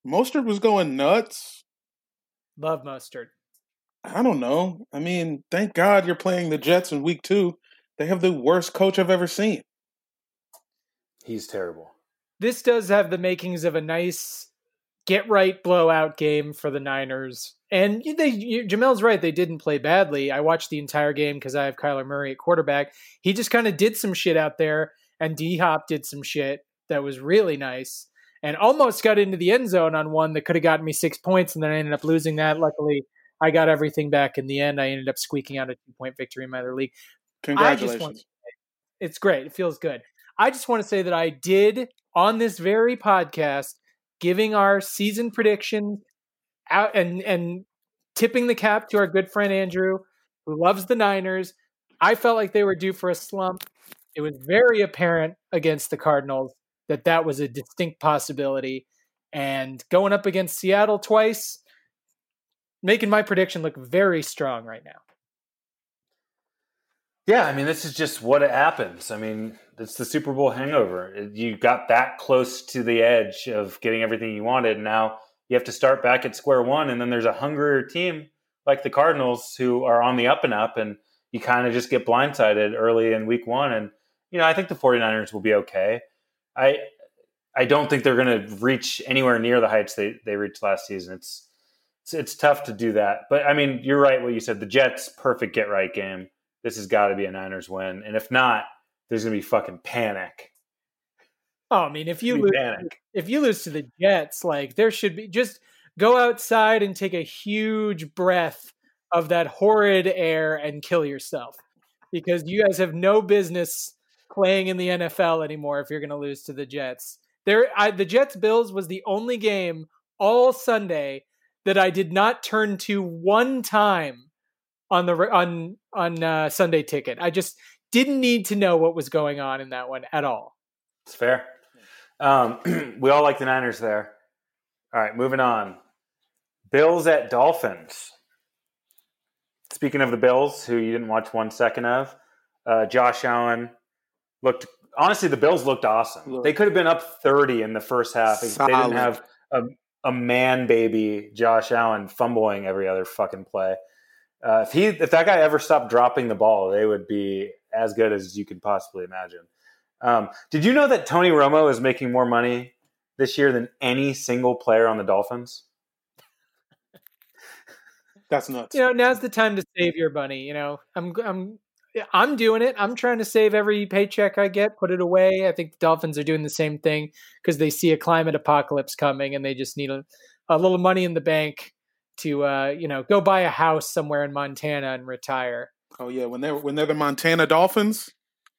Mostert was going nuts. Love mustard. I don't know. I mean, thank God you're playing the Jets in week two. They have the worst coach I've ever seen. He's terrible. This does have the makings of a nice get right blowout game for the Niners. and you- they, you, Jamel's right. They didn't play badly. I watched the entire game because I have Kyler Murray at quarterback. He just kind of did some shit out there, and D Hop did some shit that was really nice, and almost got into the end zone on one that could have gotten me six points, and then I ended up losing that. Luckily, I got everything back in the end. I ended up squeaking out a two point victory in my other league. Congratulations. want- It's great. It feels good. I just want to say that I did on this very podcast giving our season predictions out and and tipping the cap to our good friend Andrew, who loves the Niners. I felt like they were due for a slump. It was very apparent against the Cardinals that that was a distinct possibility. And going up against Seattle twice, making my prediction look very strong right now. Yeah, I mean, this is just what happens. I mean, it's the Super Bowl hangover. You got that close to the edge of getting everything you wanted. and Now you have to start back at square one, and then there's a hungrier team like the Cardinals who are on the up and up, and you kind of just get blindsided early in week one. And, you know, I think the 49ers will be okay. I I don't think they're going to reach anywhere near the heights they, they reached last season. It's, it's it's tough to do that. But I mean, you're right what you said. The Jets perfect get right game. This has got to be a Niners win, and if not, there's going to be fucking panic. Oh, I mean, if you lose, panic. if you lose to the Jets, like there should be just go outside and take a huge breath of that horrid air and kill yourself because you guys have no business playing in the NFL anymore if you're going to lose to the Jets. There, I, the Jets Bills was the only game all Sunday that I did not turn to one time on the on on uh, Sunday ticket. I just didn't need to know what was going on in that one at all. It's fair. Um, we all like the Niners there. All right, moving on. Bills at Dolphins. Speaking of the Bills, who you didn't watch one second of, uh, Josh Allen looked. Honestly, the Bills looked awesome. Look. They could have been up thirty in the first half. if They didn't have a, a man baby Josh Allen fumbling every other fucking play. Uh, if he, if that guy ever stopped dropping the ball, they would be as good as you could possibly imagine. Um, did you know that Tony Romo is making more money this year than any single player on the Dolphins? That's nuts. you know now's the time to save your money you know i'm i'm i'm doing it i'm trying to save every paycheck i get put it away i think the dolphins are doing the same thing because they see a climate apocalypse coming and they just need a, a little money in the bank to uh you know go buy a house somewhere in montana and retire Oh yeah, when they're when they're the Montana Dolphins.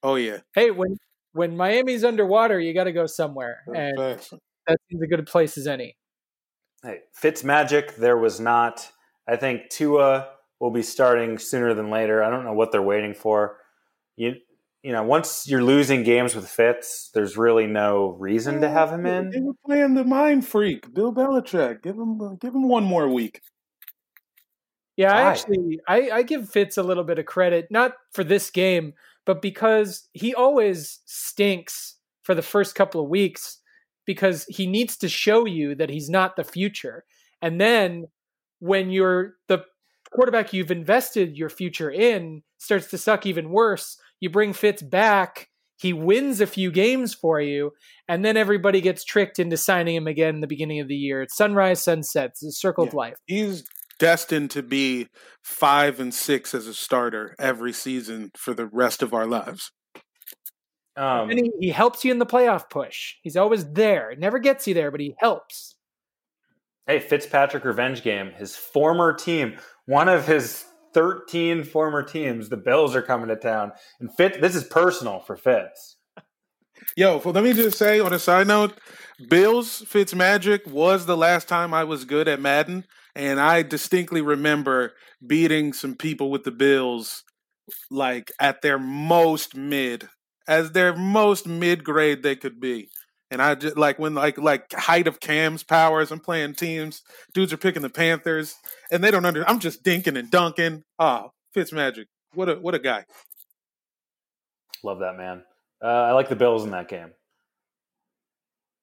Oh yeah, hey when when miami's underwater you got to go somewhere and Facts. that seems a good place as any Hey, Fitz magic. There was not. I think Tua will be starting sooner than later. I don't know what they're waiting for. You, you know, once you're losing games with Fitz, there's really no reason to have him in. They were playing the mind freak, Bill Belichick. Give him uh, give him one more week. Yeah, I actually I, I give Fitz a little bit of credit, not for this game, but because he always stinks for the first couple of weeks because he needs to show you that he's not the future. And then when you're the quarterback you've invested your future in starts to suck even worse, you bring Fitz back, he wins a few games for you, and then everybody gets tricked into signing him again in the beginning of the year. It's sunrise, sunset, it's a circle of life. He's destined to be five and six as a starter every season for the rest of our lives. Um, and he, he helps you in the playoff push. He's always there. Never gets you there, but he helps. Hey, Fitzpatrick revenge game. His former team, one of his 13 former teams, the Bills are coming to town. And Fitz, this is personal for Fitz. Yo, let me just say on a side note, Bills Fitzmagic was the last time I was good at Madden, and I distinctly remember beating some people with the Bills like at their most mid, as their most mid grade they could be. And I just like when like like height of Cam's powers. I'm playing teams. Dudes are picking the Panthers, and they don't under. I'm just dinking and dunking. Ah, Fitzmagic, what a what a guy. Love that man. Uh, I like the Bills in that game.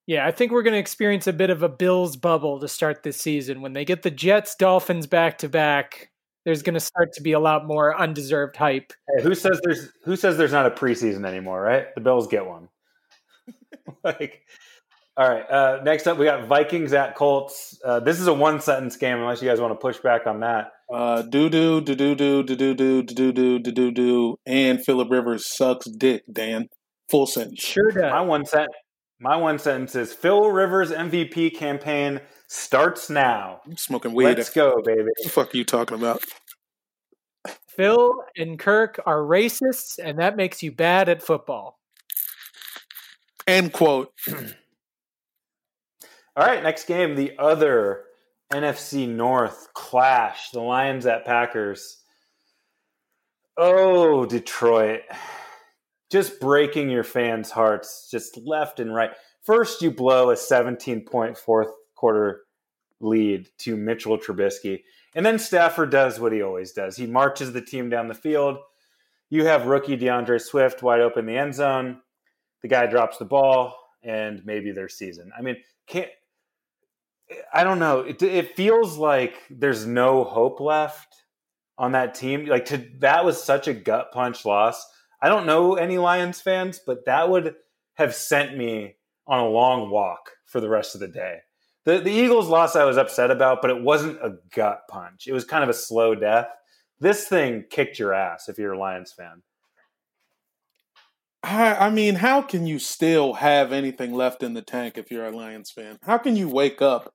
Yeah, I think we're going to experience a bit of a Bills bubble to start this season. When they get the Jets, Dolphins back to back, there's going to start to be a lot more undeserved hype. Hey, who says there's who says there's not a preseason anymore, right? The Bills get one. Like All right. Uh, next up, we got Vikings at Colts. Uh, this is a one sentence game, unless you guys want to push back on that. Uh, doo doo doo doo doo doo doo doo doo doo doo doo doo, and Philip Rivers sucks dick. Dan, full sentence. Sure does. My one sent, my one sentence is Phil Rivers MVP campaign starts now. I'm smoking weed. Let's go, baby. What the fuck are you talking about? Phil and Kirk are racists, and that makes you bad at football. End quote. All right, next game, the other NFC North clash, the Lions at Packers. Oh, Detroit. Just breaking your fans' hearts, just left and right. First, you blow a 17 point fourth quarter lead to Mitchell Trubisky. And then Stafford does what he always does. He marches the team down the field. You have rookie DeAndre Swift wide open the end zone. The guy drops the ball, and maybe their season. I mean, can't I don't know. It, it feels like there's no hope left on that team. Like to that was such a gut punch loss. I don't know any Lions fans, but that would have sent me on a long walk for the rest of the day. The the Eagles loss I was upset about, but it wasn't a gut punch. It was kind of a slow death. This thing kicked your ass if you're a Lions fan. I, I mean, how can you still have anything left in the tank if you're a Lions fan? How can you wake up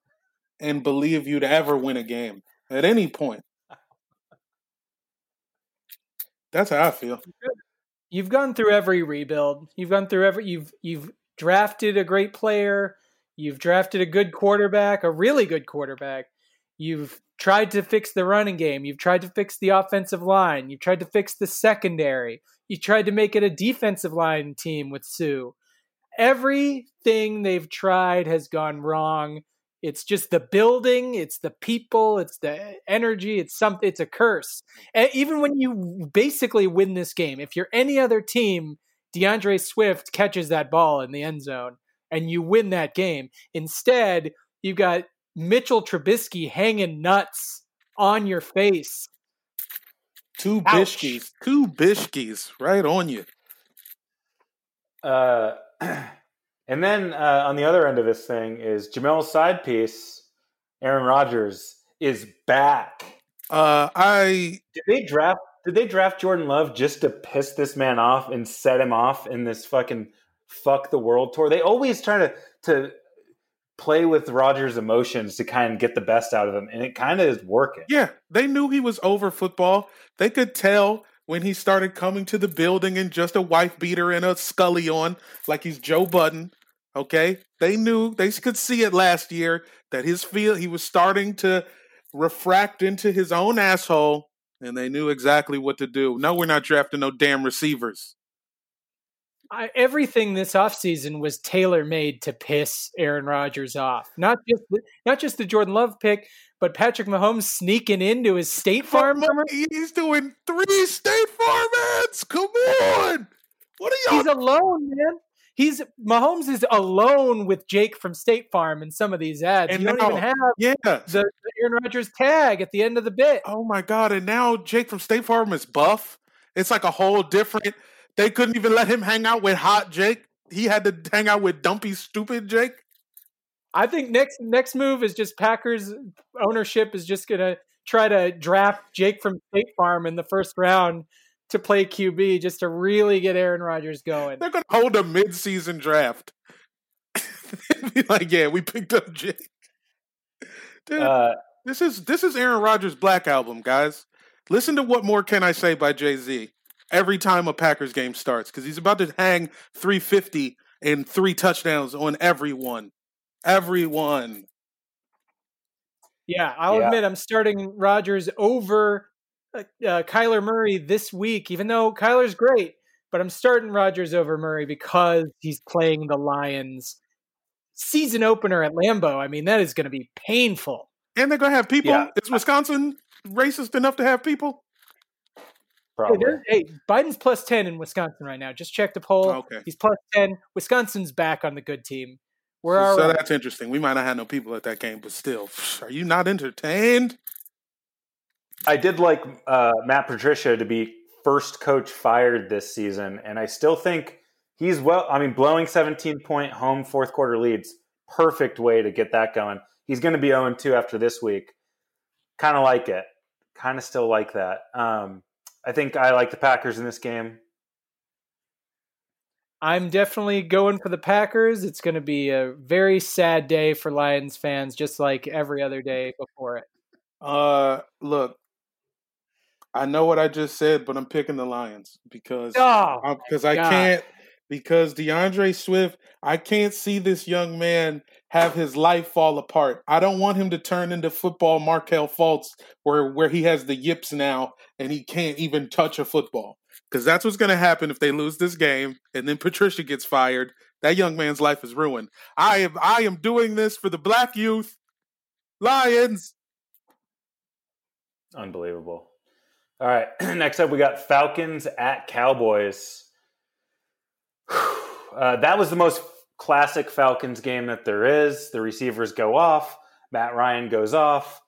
and believe you'd ever win a game at any point? That's how I feel. You've gone through every rebuild. You've gone through every. You've you've drafted a great player. You've drafted a good quarterback, a really good quarterback. You've tried to fix the running game. You've tried to fix the offensive line. You've tried to fix the secondary. You tried to make it a defensive line team with Suh. Everything they've tried has gone wrong. It's just the building, it's the people, it's the energy, it's something it's a curse. And even when you basically win this game, if you're any other team, DeAndre Swift catches that ball in the end zone and you win that game. Instead, you've got Mitchell Trubisky hanging nuts on your face. Two Ouch. bishkies, two bishkies, right on you. Uh, and then uh, on the other end of this thing is Jamel's side piece. Aaron Rodgers is back. Uh, I Did they draft? Did they draft Jordan Love just to piss this man off and set him off in this fucking fuck the world tour? They always try to to play with Rodgers' emotions to kind of get the best out of him, and it kind of is working. yeah, they knew he was over football. They could tell when he started coming to the building in just a wife beater and a scully on, like he's Joe Budden. Okay, they knew they could see it last year that his feel he was starting to refract into his own asshole, and they knew exactly what to do. No, we're not drafting no damn receivers. I, everything this offseason was tailor made to piss Aaron Rodgers off. Not just the, not just the Jordan Love pick, but Patrick Mahomes sneaking into his State Farm. He's doing three State Farm ads. Come on, what are y'all? He's alone, man. He's Mahomes is alone with Jake from State Farm in some of these ads. And you don't even have yeah. the, the Aaron Rodgers tag at the end of the bit. Oh my god! And now Jake from State Farm is buff. It's like a whole different. They couldn't even let him hang out with hot Jake. He had to hang out with dumpy, stupid Jake. I think next next move is just Packers ownership is just gonna try to draft Jake from State Farm in the first round to play QB just to really get Aaron Rodgers going. They're gonna hold a mid-season draft. Be like, yeah, we picked up Jake. Dude, Uh, this is this is Aaron Rodgers' Black Album, guys. Listen to what more can I say by Jay Z every time a Packers game starts because he's about to hang 350 and three touchdowns on everyone, everyone. Yeah, I'll Yeah. admit I'm starting Rodgers over uh, uh, Kyler Murray this week, even though Kyler's great. But I'm starting Rodgers over Murray because he's playing the Lions season opener at Lambeau. I mean, that is going to be painful. And they're gonna have people. Yeah. Is Wisconsin racist enough to have people? Hey, probably. there- hey, Biden's plus 10 in Wisconsin right now. Just check the poll. Okay. He's plus 10. Wisconsin's back on the good team. We're all so right. that's interesting. We might not have no people at that game, but still, are you not entertained? I did like uh, Matt Patricia to be first coach fired this season, and I still think he's well. I mean, blowing 17 point home fourth quarter leads, perfect way to get that going. He's going to be 0 2 after this week. Kind of like it. Kind of still like that. Um, I think I like the Packers in this game. I'm definitely going for the Packers. It's going to be a very sad day for Lions fans, just like every other day before it. Uh, look, I know what I just said, but I'm picking the Lions because Oh, because I God. can't because DeAndre Swift, I can't see this young man have his life fall apart. I don't want him to turn into football Markelle Fultz, where where he has the yips now and he can't even touch a football. Because that's what's going to happen if they lose this game, and then Patricia gets fired. That young man's life is ruined. I am I am doing this for the black youth, Lions. Unbelievable. All right. Next up, we got Falcons at Cowboys. Uh, that was the most classic Falcons game that there is. The receivers go off. Matt Ryan goes off.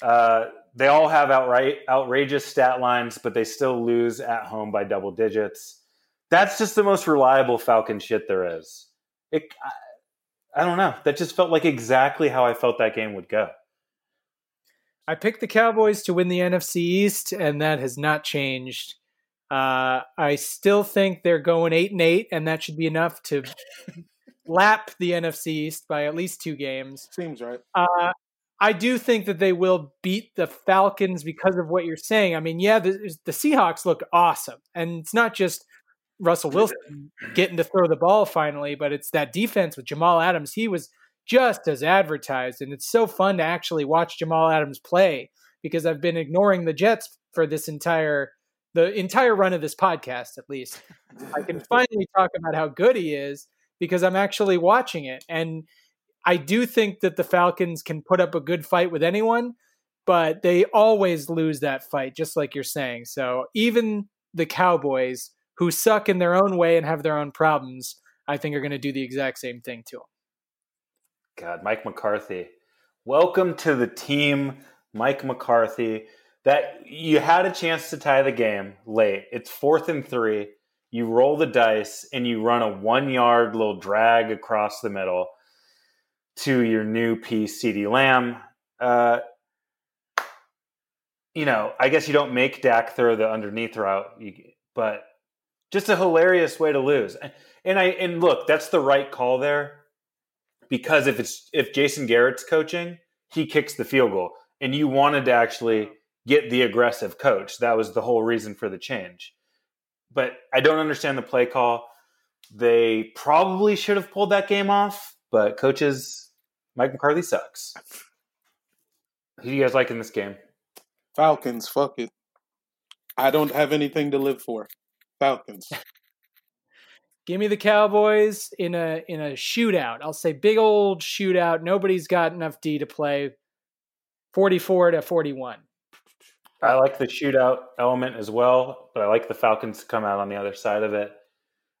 Uh, they all have outright outrageous stat lines, but they still lose at home by double digits. That's just the most reliable Falcon shit there is. It, I, I don't know. That just felt like exactly how I felt that game would go. I picked the Cowboys to win the NFC East, and that has not changed. Uh, I still think they're going eight and eight, and that should be enough to lap the NFC East by at least two games. Seems right. Uh, I do think that they will beat the Falcons because of what you're saying. I mean, yeah, the, the Seahawks look awesome, and it's not just Russell Wilson getting to throw the ball finally, but it's that defense with Jamal Adams. He was just as advertised, and it's so fun to actually watch Jamal Adams play because I've been ignoring the Jets for this entire the entire run of this podcast at least. I can finally talk about how good he is because I'm actually watching it and I do think that the Falcons can put up a good fight with anyone, but they always lose that fight just like you're saying. So even the Cowboys who suck in their own way and have their own problems, I think are going to do the exact same thing to them. God, Mike McCarthy. Welcome to the team, Mike McCarthy. That you had a chance to tie the game late. It's fourth and three. You roll the dice and you run a one yard little drag across the middle to your new piece, CeeDee Lamb. Uh, you know, I guess you don't make Dak throw the underneath route, but just a hilarious way to lose. And I and look, that's the right call there because if it's if Jason Garrett's coaching, he kicks the field goal, and you wanted to actually get the aggressive coach. That was the whole reason for the change. But I don't understand the play call. They probably should have pulled that game off, but coaches Mike McCarthy sucks. Who do you guys like in this game? Falcons, fuck it. I don't have anything to live for. Falcons. Give me the Cowboys in a in a shootout. I'll say big old shootout. Nobody's got enough D to play. 44 to 41. I like the shootout element as well, but I like the Falcons to come out on the other side of it.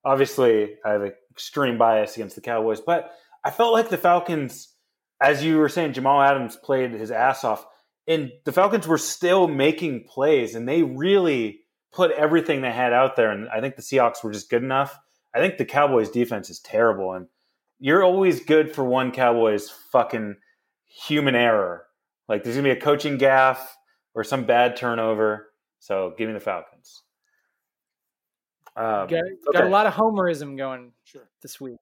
Obviously, I have an extreme bias against the Cowboys, but I felt like the Falcons, as you were saying, Jamal Adams played his ass off, and the Falcons were still making plays, and they really put everything they had out there. And I think the Seahawks were just good enough. I think the Cowboys defense is terrible, and you're always good for one Cowboys fucking human error. Like there's gonna be a coaching gaff or some bad turnover. So give me the Falcons. Um, Got, got okay. a lot of homerism going Sure. this week.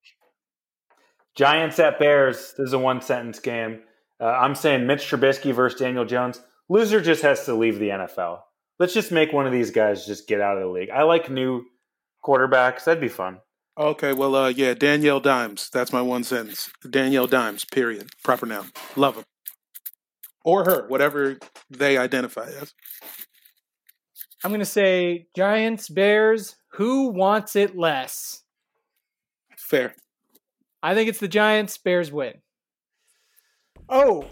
Giants at Bears. This is a one sentence game. Uh, I'm saying Mitch Trubisky versus Daniel Jones. Loser just has to leave the NFL. Let's just make one of these guys just get out of the league. I like new quarterbacks. That'd be fun. Okay, well, uh, yeah, Danielle Dimes. That's my one sentence. Danielle Dimes, period. Proper noun. Love him. Or her, whatever they identify as. I'm going to say Giants, Bears. Who wants it less? Fair. I think it's the Giants. Bears win. Oh,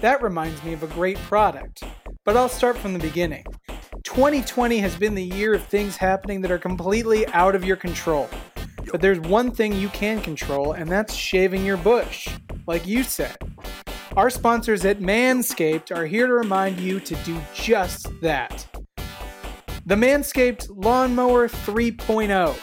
that reminds me of a great product. But I'll start from the beginning. 2020 has been the year of things happening that are completely out of your control. But there's one thing you can control, and that's shaving your bush, like you said. Our sponsors at Manscaped are here to remind you to do just that. The Manscaped Lawnmower 3.0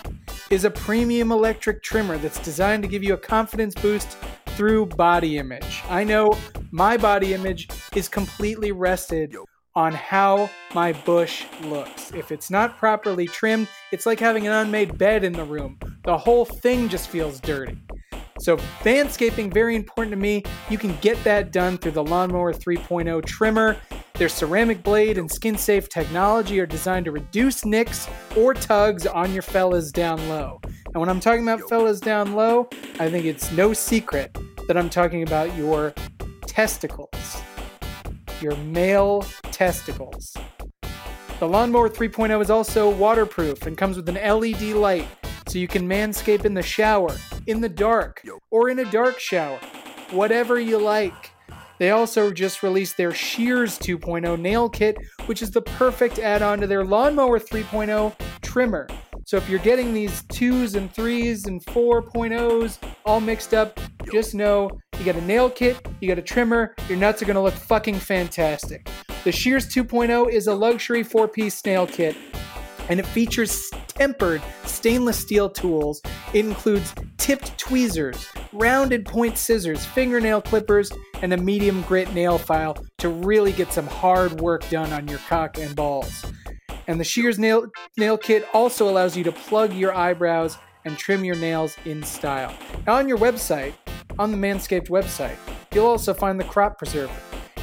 is a premium electric trimmer that's designed to give you a confidence boost through body image. I know my body image is completely rested on how my bush looks. If it's not properly trimmed, it's like having an unmade bed in the room. The whole thing just feels dirty. So, manscaping, very important to me. You can get that done through the Lawnmower 3.0 trimmer. Their ceramic blade and skin safe technology are designed to reduce nicks or tugs on your fellas down low. And when I'm talking about fellas down low, I think it's no secret that I'm talking about your testicles. Your male testicles. The Lawnmower 3.0 is also waterproof and comes with an LED light so you can manscape in the shower, in the dark, or in a dark shower, whatever you like. They also just released their Shears 2.0 nail kit, which is the perfect add on to their Lawnmower 3.0 trimmer. So if you're getting these twos and threes and 4.0s all mixed up, just know you got a nail kit, you got a trimmer, your nuts are going to look fucking fantastic. The Shears 2.0 is a luxury four piece nail kit and it features tempered stainless steel tools. It includes tipped tweezers, rounded point scissors, fingernail clippers, and a medium grit nail file to really get some hard work done on your cock and balls. And the Shears nail, nail kit also allows you to plug your eyebrows and trim your nails in style. Now, on your website, on the Manscaped website, you'll also find the Crop Preserver,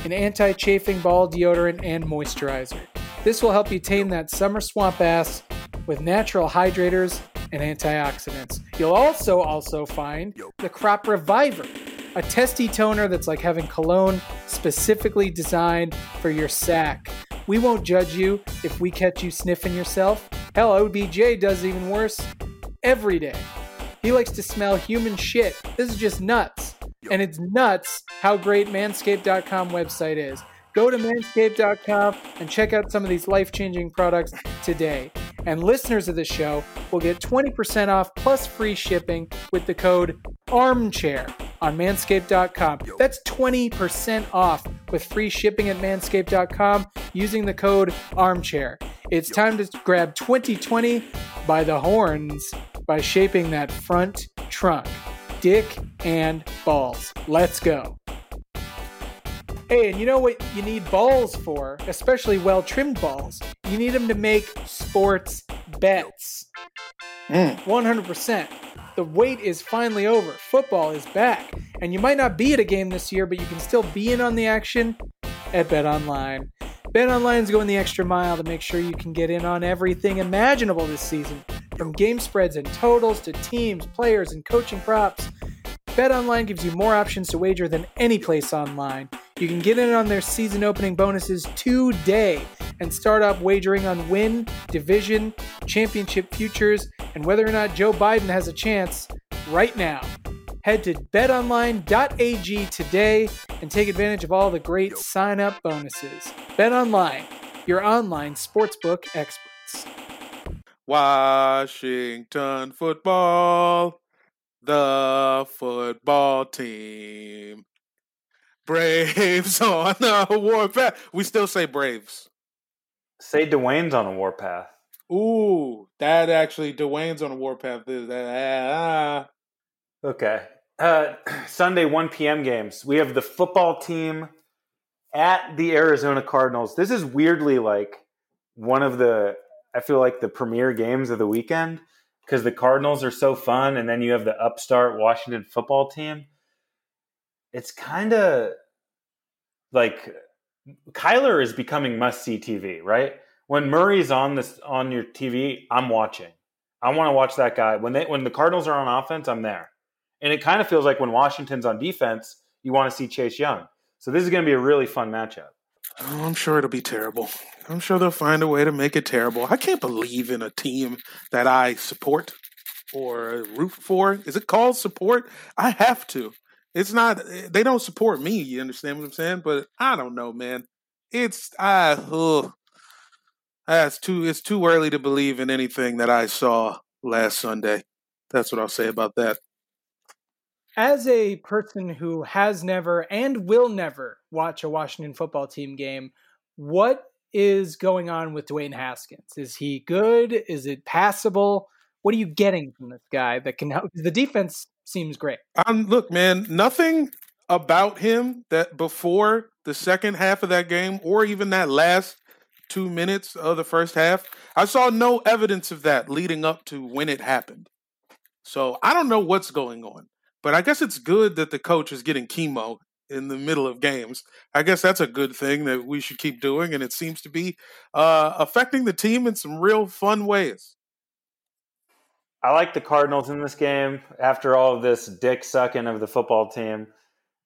an anti chafing ball deodorant and moisturizer. This will help you tame that summer swamp ass with natural hydrators and antioxidants. You'll also also find the Crop Reviver, a testy toner that's like having cologne specifically designed for your sack. We won't judge you if we catch you sniffing yourself. Hell, OBJ does even worse every day. He likes to smell human shit. This is just nuts. And it's nuts how great manscaped.com website is. Go to manscaped.com and check out some of these life changing products today. And listeners of the show will get 20% off plus free shipping with the code ARMCHAIR on manscaped.com. That's 20% off with free shipping at manscaped.com using the code ARMCHAIR. It's time to grab 2020 by the horns by shaping that front trunk, dick and balls. Let's go. Hey, and you know what you need balls for, especially well trimmed balls? You need them to make sports bets. Mm. 100%. The wait is finally over. Football is back. And you might not be at a game this year, but you can still be in on the action at Bet Online. Bet Online is going the extra mile to make sure you can get in on everything imaginable this season, from game spreads and totals to teams, players, and coaching props. BetOnline gives you more options to wager than any place online. You can get in on their season opening bonuses today and start off wagering on win, division, championship futures, and whether or not Joe Biden has a chance right now. Head to betonline.ag today and take advantage of all the great sign up bonuses. BetOnline, your online sportsbook experts. Washington football, the football team. Braves on the warpath. We still say Braves. Say Dwayne's on a warpath. Ooh, that actually Dwayne's on a warpath. Is that ah, Okay. Uh, Sunday 1 p.m. games. We have the football team at the Arizona Cardinals. This is weirdly like one of the, I feel like the premier games of the weekend because the Cardinals are so fun. And then you have the upstart Washington football team. It's kind of like Kyler is becoming must see TV, right? When Murray's on this on your TV, I'm watching. I want to watch that guy. When they when the Cardinals are on offense, I'm there. And it kind of feels like when Washington's on defense, you want to see Chase Young. So this is going to be a really fun matchup. Oh, I'm sure it'll be terrible. I'm sure they'll find a way to make it terrible. I can't believe in a team that I support or root for. Is it called support? I have to. It's not. They don't support me. You understand what I'm saying? But I don't know, man. It's I. Ugh. It's too. It's too early to believe in anything that I saw last Sunday. That's what I'll say about that. As a person who has never and will never watch a Washington football team game, what is going on with Dwayne Haskins? Is he good? Is it passable? What are you getting from this guy that can help? The defense seems great. Um, look, man, nothing about him that before the second half of that game, or even that last two minutes of the first half, I saw no evidence of that leading up to when it happened. So I don't know what's going on, but I guess it's good that the coach is getting chemo in the middle of games. I guess that's a good thing that we should keep doing, and it seems to be uh, affecting the team in some real fun ways. I like the Cardinals in this game. After all of this dick sucking of the football team,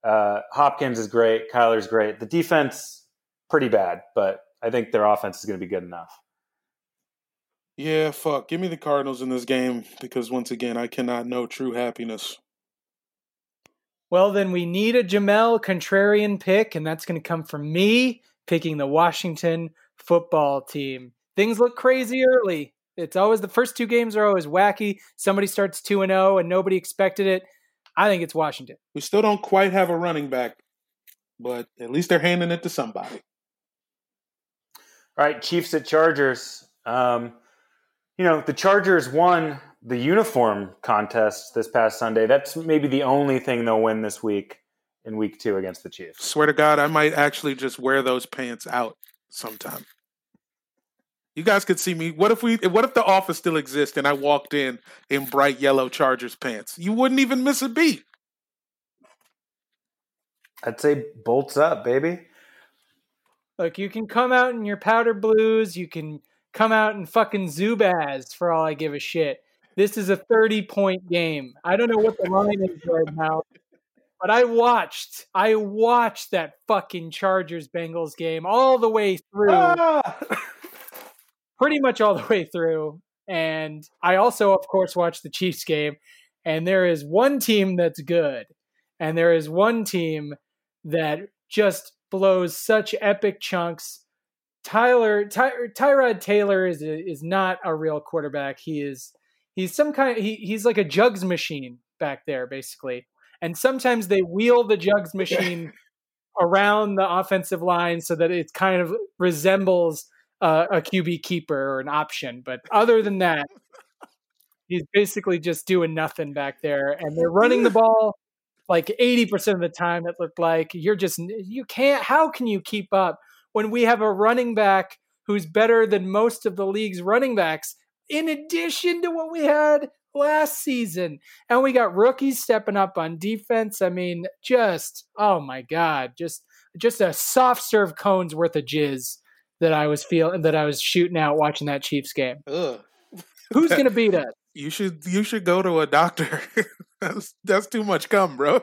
uh, Hopkins is great. Kyler's great. The defense pretty bad, but I think their offense is going to be good enough. Yeah, fuck. Give me the Cardinals in this game because once again, I cannot know true happiness. Well, then we need a Jamel contrarian pick, and that's going to come from me picking the Washington football team. Things look crazy early. It's always the first two games are always wacky. Somebody starts 2 and 0 and nobody expected it. I think it's Washington. We still don't quite have a running back, but at least they're handing it to somebody. All right, Chiefs at Chargers. Um, you know, the Chargers won the uniform contest this past Sunday. That's maybe the only thing they'll win this week in week two against the Chiefs. Swear to God, I might actually just wear those pants out sometime. You guys could see me. What if we? What if the office still exists and I walked in in bright yellow Chargers pants? You wouldn't even miss a beat. I'd say bolts up, baby. Look, you can come out in your powder blues. You can come out in fucking Zubaz for all I give a shit. This is a 30 point game. I don't know what the line is right now, but I watched. I watched that fucking Chargers Bengals game all the way through. Ah! pretty much all the way through. And I also, of course, watched the Chiefs game. And there is one team that's good, and there is one team that just blows such epic chunks. Tyler Ty, Tyrod Taylor is is not a real quarterback. He is he's some kind of, he, he's like a jugs machine back there basically. And sometimes they wheel the jugs machine around the offensive line so that it kind of resembles a QB keeper or an option. But other than that, he's basically just doing nothing back there. And they're running the ball like 80% of the time, it looked like. You're just, you can't, how can you keep up when we have a running back who's better than most of the league's running backs, in addition to what we had last season? And we got rookies stepping up on defense. I mean, just, oh my God, just, just a soft serve cones worth of jizz that I was feeling that I was shooting out watching that Chiefs game. Ugh. Who's gonna beat us? You should you should go to a doctor. that's that's too much cum, bro.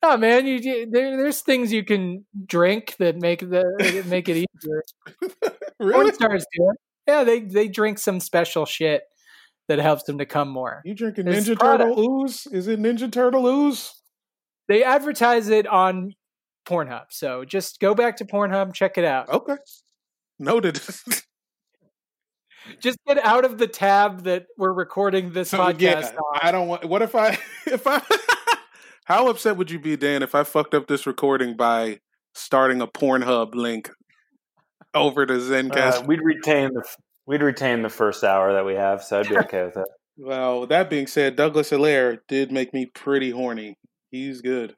Oh man, you you- there, there's things you can drink that make the make it easier. really? Porn stars do it. Yeah, they they drink some special shit that helps them to come more. You drinking It's Ninja product. Turtle ooze? Is it Ninja Turtle ooze? They advertise it on Pornhub, so just go back to Pornhub, check it out. Okay. Noted. Just get out of the tab that we're recording this So, podcast yeah, on. I don't want. What if I? If I? how upset would you be, Dan, if I fucked up this recording by starting a Pornhub link over to Zencast? Uh, we'd retain the we'd retain the first hour that we have, so I'd be okay with it. well, that being said, Douglas Helaire did make me pretty horny. He's good.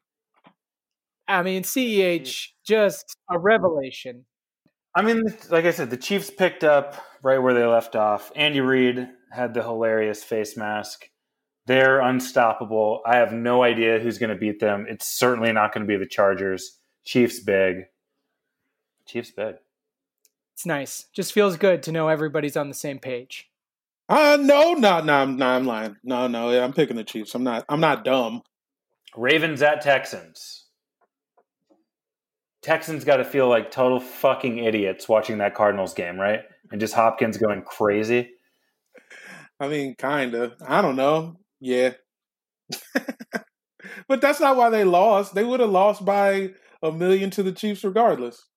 I mean, CEH just a revelation. I mean, like I said, the Chiefs picked up right where they left off. Andy Reid had the hilarious face mask. They're unstoppable. I have no idea who's going to beat them. It's certainly not going to be the Chargers. Chiefs big. Chiefs big. It's nice. Just feels good to know everybody's on the same page. Uh no, no, no, I'm, no, I'm lying. No, no, yeah, I'm picking the Chiefs. I'm not. I'm not dumb. Ravens at Texans. Texans got to feel like total fucking idiots watching that Cardinals game, right? And just Hopkins going crazy. I mean, kinda. I don't know. Yeah. but that's not why they lost. They would have lost by a million to the Chiefs regardless.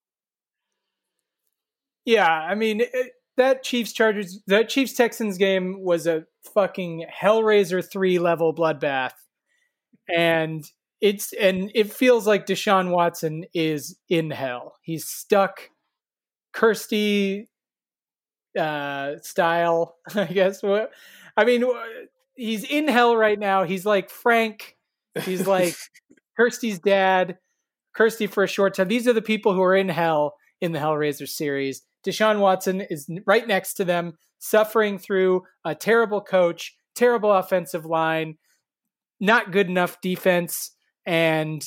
Yeah, I mean it, that Chiefs Chargers, that Chiefs Texans game was a fucking Hellraiser three level bloodbath, and it's and it feels like Deshaun Watson is in hell. He's stuck, Kirsty uh, style, I guess. What I mean, he's in hell right now. He's like Frank. He's like Kirsty's dad. Kirsty for a short time. These are the people who are in hell in the Hellraiser series. Deshaun Watson is right next to them, suffering through a terrible coach, terrible offensive line, not good enough defense, and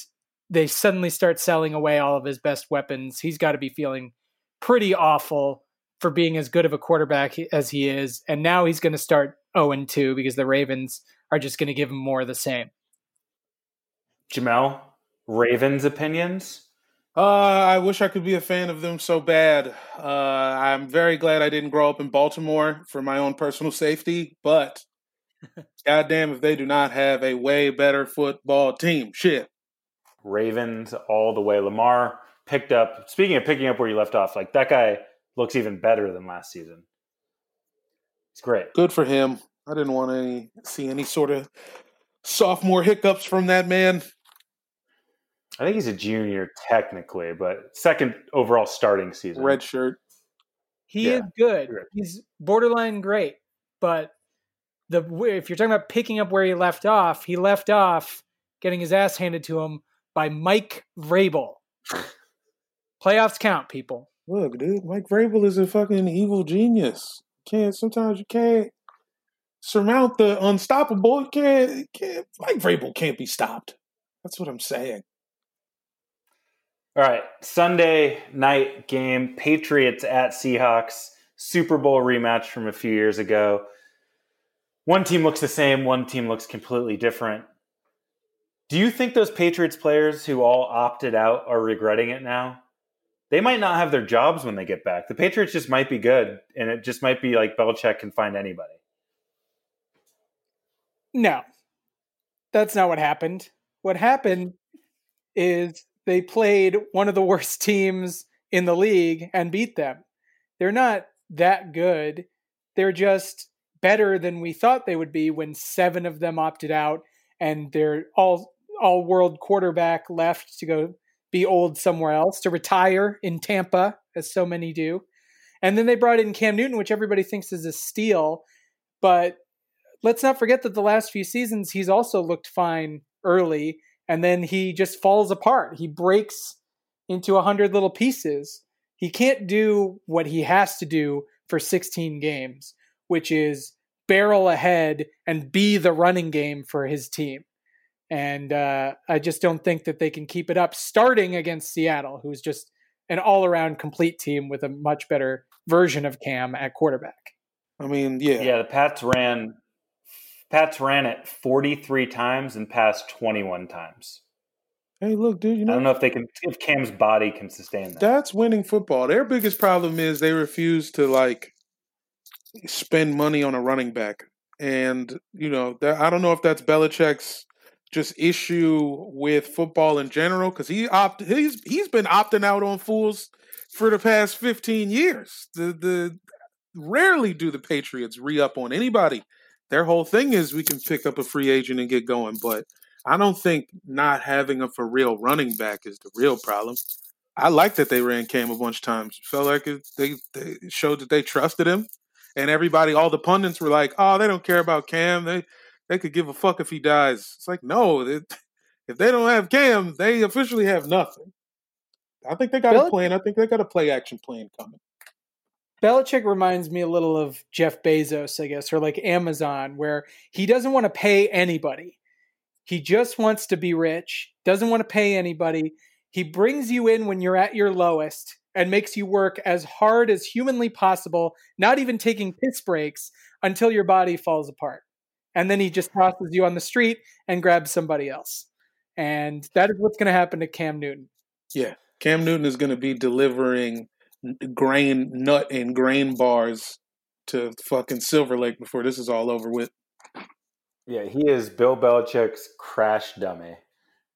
they suddenly start selling away all of his best weapons. He's got to be feeling pretty awful for being as good of a quarterback as he is. And now he's going to start 0 2 because the Ravens are just going to give him more of the same. Jamel, Ravens opinions? Uh, I wish I could be a fan of them so bad. Uh, I'm very glad I didn't grow up in Baltimore for my own personal safety, but goddamn if they do not have a way better football team. Shit. Ravens all the way. Lamar picked up, speaking of picking up where you left off, like that guy looks even better than last season. It's great. Good for him. I didn't want to see any sort of sophomore hiccups from that man. I think he's a junior technically, but second overall starting season. Red shirt. He Yeah. is good. He's borderline great, but the if you're talking about picking up where he left off, he left off getting his ass handed to him by Mike Vrabel. Playoffs count, people. Look, dude, Mike Vrabel is a fucking evil genius. Can't sometimes you can't surmount the unstoppable. You can't, can't Mike Vrabel can't be stopped. That's what I'm saying. All right, Sunday night game, Patriots at Seahawks, Super Bowl rematch from a few years ago. One team looks the same, one team looks completely different. Do you think those Patriots players who all opted out are regretting it now? They might not have their jobs when they get back. The Patriots just might be good, and it just might be like Belichick can find anybody. No, that's not what happened. What happened is they played one of the worst teams in the league and beat them. They're not that good. They're just better than we thought they would be when seven of them opted out and they're all all world quarterback left to go be old somewhere else to retire in Tampa, as so many do. And then they brought in Cam Newton, which everybody thinks is a steal, but let's not forget that the last few seasons he's also looked fine early and then he just falls apart. He breaks into a hundred little pieces. He can't do what he has to do for 16 games which is barrel ahead and be the running game for his team and uh, i just don't think that they can keep it up starting against seattle who's just an all-around complete team with a much better version of cam at quarterback I mean, yeah. Yeah, the Pats ran Pats ran it 43 times and passed 21 times. Hey, look, dude, you I don't know if they can if Cam's body can sustain that. that's winning football. Their biggest problem is they refuse to like spend money on a running back, and you know, that, I don't know if that's Belichick's just issue with football in general because he opt he's he's been opting out on fools for the past fifteen years. The the rarely do the Patriots re up on anybody. Their whole thing is we can pick up a free agent and get going, but I don't think not having a for real running back is the real problem. I like that they ran Cam a bunch of times. Felt like it, they they showed that they trusted him, and everybody, all the pundits were like, "Oh, they don't care about Cam. They they could give a fuck if he dies." It's like no, they, if they don't have Cam, they officially have nothing. I think they got a plan. I think they got a play action plan coming. Belichick reminds me a little of Jeff Bezos, I guess, or like Amazon, where he doesn't want to pay anybody. He just wants to be rich, doesn't want to pay anybody. He brings you in when you're at your lowest and makes you work as hard as humanly possible, not even taking piss breaks until your body falls apart. And then he just tosses you on the street and grabs somebody else. And that is what's going to happen to Cam Newton. Yeah, Cam Newton is going to be delivering grain, nut, and grain bars to fucking Silver Lake before this is all over with. Yeah, he is Bill Belichick's crash dummy.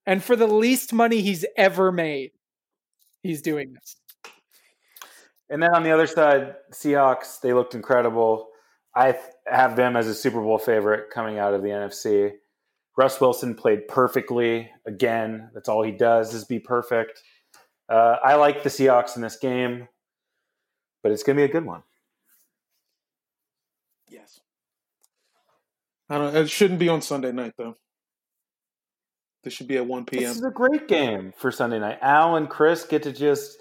And for the least money he's ever made, he's doing this. And then on the other side, Seahawks, they looked incredible. I have them as a Super Bowl favorite coming out of the NFC. Russ Wilson played perfectly again. That's all he does is be perfect. Uh, I like the Seahawks in this game, but it's going to be a good one. Yes. I don't. It shouldn't be on Sunday night though. This should be at one p.m. This is a great game for Sunday night. Al and Chris get to just,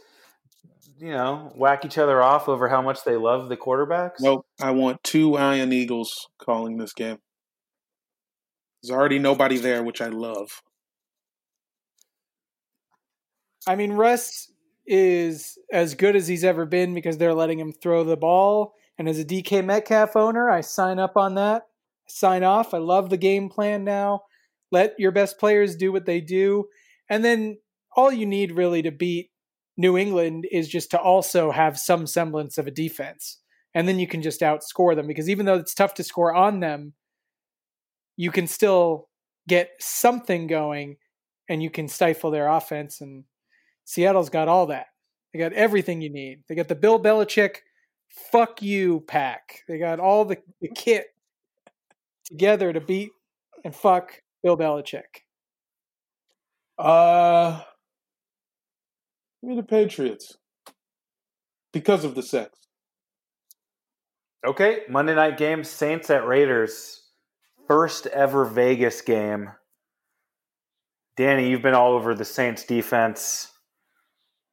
you know, whack each other off over how much they love the quarterbacks. Nope. I want two Iron Eagles calling this game. There's already nobody there, which I love. I mean, Russ is as good as he's ever been because they're letting him throw the ball. And as a DK Metcalf owner, I sign up on that. Sign off. I love the game plan now. Let your best players do what they do. And then all you need really to beat New England is just to also have some semblance of a defense. And then you can just outscore them because even though it's tough to score on them, you can still get something going and you can stifle their offense. And Seattle's got all that. They got everything you need. They got the Bill Belichick fuck you pack. They got all the, the kit together to beat and fuck Bill Belichick. Uh, give me the Patriots because of the sex. Okay, Monday night game, Saints at Raiders. First ever Vegas game. Danny, you've been all over the Saints defense.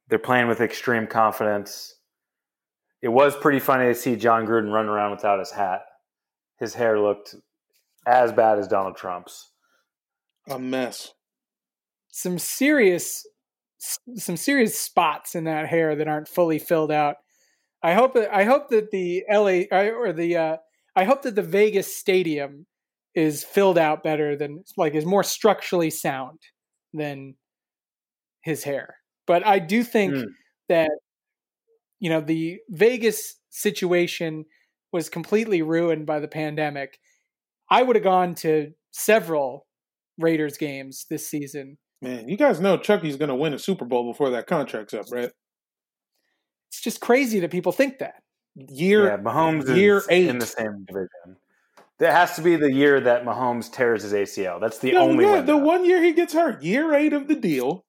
They're playing with extreme confidence. It was pretty funny to see Jon Gruden run around without his hat. His hair looked as bad as Donald Trump's. A mess. Some serious some serious spots in that hair that aren't fully filled out. I hope that I hope that the LA or the uh, I hope that the Vegas stadium is filled out better than like is more structurally sound than his hair. But I do think Hmm. that you know the Vegas situation was completely ruined by the pandemic. I would have gone to several Raiders games this season. Man, you guys know Chucky's going to win a Super Bowl before that contract's up, right? It's just crazy that people think that. Year yeah, Mahomes year is eight. in the same division. That has to be the year that Mahomes tears his ACL. That's the No, only yeah, window. the one year he gets hurt, year eight of the deal,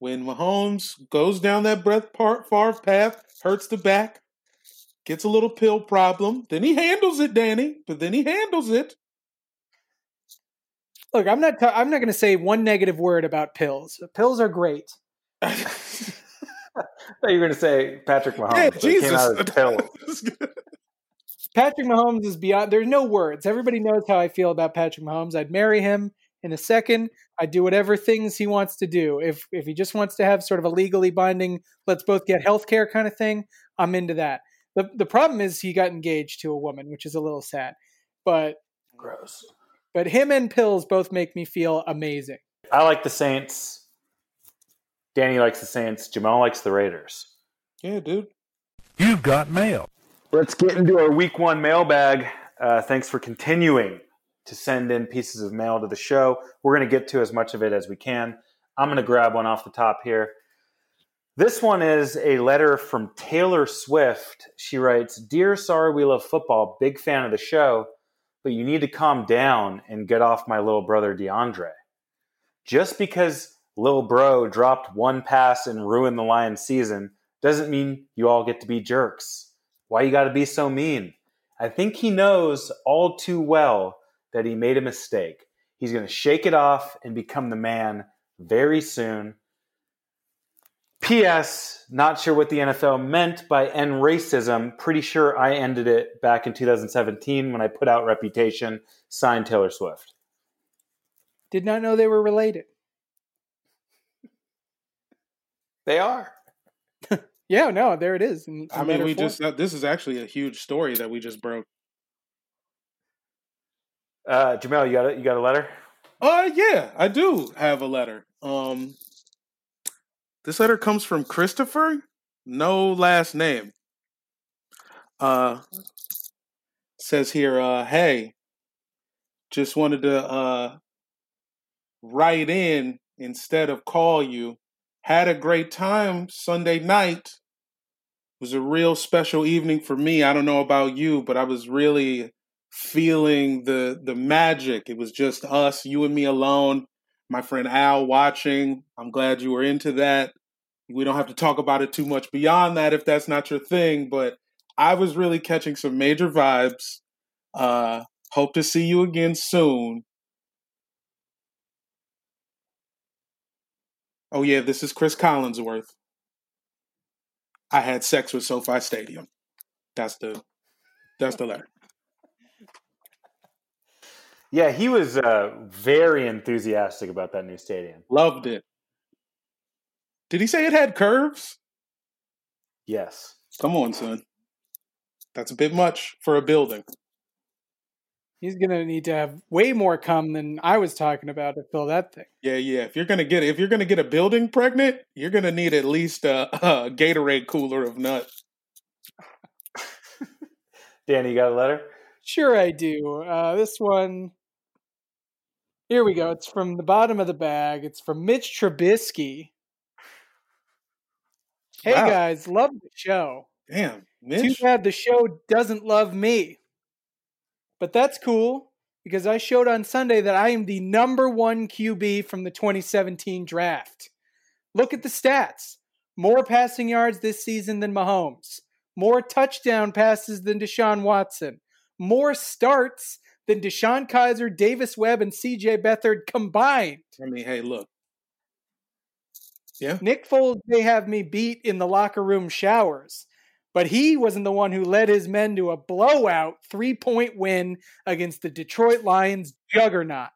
when Mahomes goes down that breath Par- Favre path, hurts the back, gets a little pill problem, then he handles it, Danny. But then he handles it. Look, I'm not. i I'm not going to say one negative word about pills. Pills are great. I thought you were going to say Patrick Mahomes. yeah, but came out as pill. Jesus. Patrick Mahomes is beyond. There's no words. Everybody knows how I feel about Patrick Mahomes. I'd marry him in a second. I'd do whatever things he wants to do. If if he just wants to have sort of a legally binding, let's both get health care kind of thing, I'm into that. The the problem is he got engaged to a woman, which is a little sad. But Gross. But him and pills both make me feel amazing. I like the Saints. Danny likes the Saints. Jamel likes the Raiders. yeah, dude. You've got mail. Let's get into our week one mailbag. Uh, thanks for continuing to send in pieces of mail to the show. We're going to get to as much of it as we can. I'm going to grab one off the top here. This one is a letter from Taylor Swift. She writes Dear Sorry We Love Football, big fan of the show, but you need to calm down and get off my little brother DeAndre. Just because Lil Bro dropped one pass and ruined the Lions season doesn't mean you all get to be jerks. Why you got to be so mean? I think he knows all too well that he made a mistake. He's to shake it off and become the man very soon. P.S. Not sure what the NFL meant by end racism. Pretty sure I ended it back in 2017 when I put out Reputation, signed Taylor Swift. Did not know they were related. They are. Yeah, no, there it is. in- I mean, we form. just uh, this is actually a huge story that we just broke. Uh, Jamel, you got a, you got a letter? Uh yeah, I do have a letter. Um this letter comes from Christopher, no last name. Uh says here, uh, hey, just wanted to uh write in instead of call you. Had a great time Sunday night. It was a real special evening for me. I don't know about you, but I was really feeling the the magic. It was just us, you and me alone. My friend Al watching. I'm glad you were into that. We don't have to talk about it too much beyond that if that's not your thing, but I was really catching some major vibes. Uh Hope to see you again soon. Oh yeah, this is Cris Collinsworth. I had sex with SoFi Stadium. That's the that's the letter. Yeah, he was uh, very enthusiastic about that new stadium. Loved it. Did he say it had curves? Yes. Come on, son. That's a bit much for a building. He's gonna need to have way more cum than I was talking about to fill that thing. Yeah, yeah. If you're gonna get if you're gonna get a building pregnant, you're gonna need at least a, a Gatorade cooler of nuts. Danny, you got a letter? Sure, I do. Uh, this one. Here we go. It's from the bottom of the bag. It's from Mitch Trubisky. Hey Wow. guys, love the show. Damn, Too Mitch. bad the show doesn't love me. But that's cool because I showed on Sunday that I am the number one QB from the 2017 draft. Look at the stats more passing yards this season than Mahomes, more touchdown passes than Deshaun Watson, more starts than DeShone Kizer, Davis Webb, and CJ Beathard combined. I mean, hey, look. Yeah. Nick Foles may have me beat in the locker room showers, but he wasn't the one who led his men to a blowout three point win against the Detroit Lions juggernaut.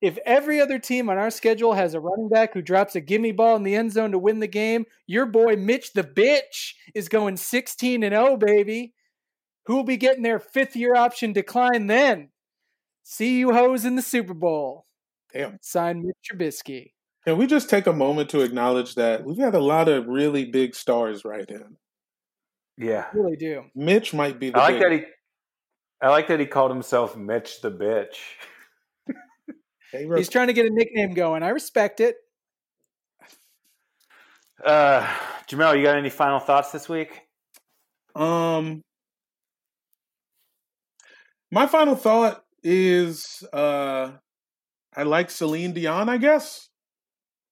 If every other team on our schedule has a running back who drops a gimme ball in the end zone to win the game, your boy Mitch the bitch is going 16 and 0, baby. Who will be getting their fifth year option decline then? See you hoes in the Super Bowl. Damn. Signed Mitch Trubisky. Can we just take a moment to acknowledge that we've had a lot of really big stars right in? Yeah. Really do. Mitch might be the I like that he I like that he called himself Mitch the bitch. He's trying to get a nickname going. I respect it. Uh Jamel, you got any final thoughts this week? Um, my final thought is uh, I like Celine Dion. I guess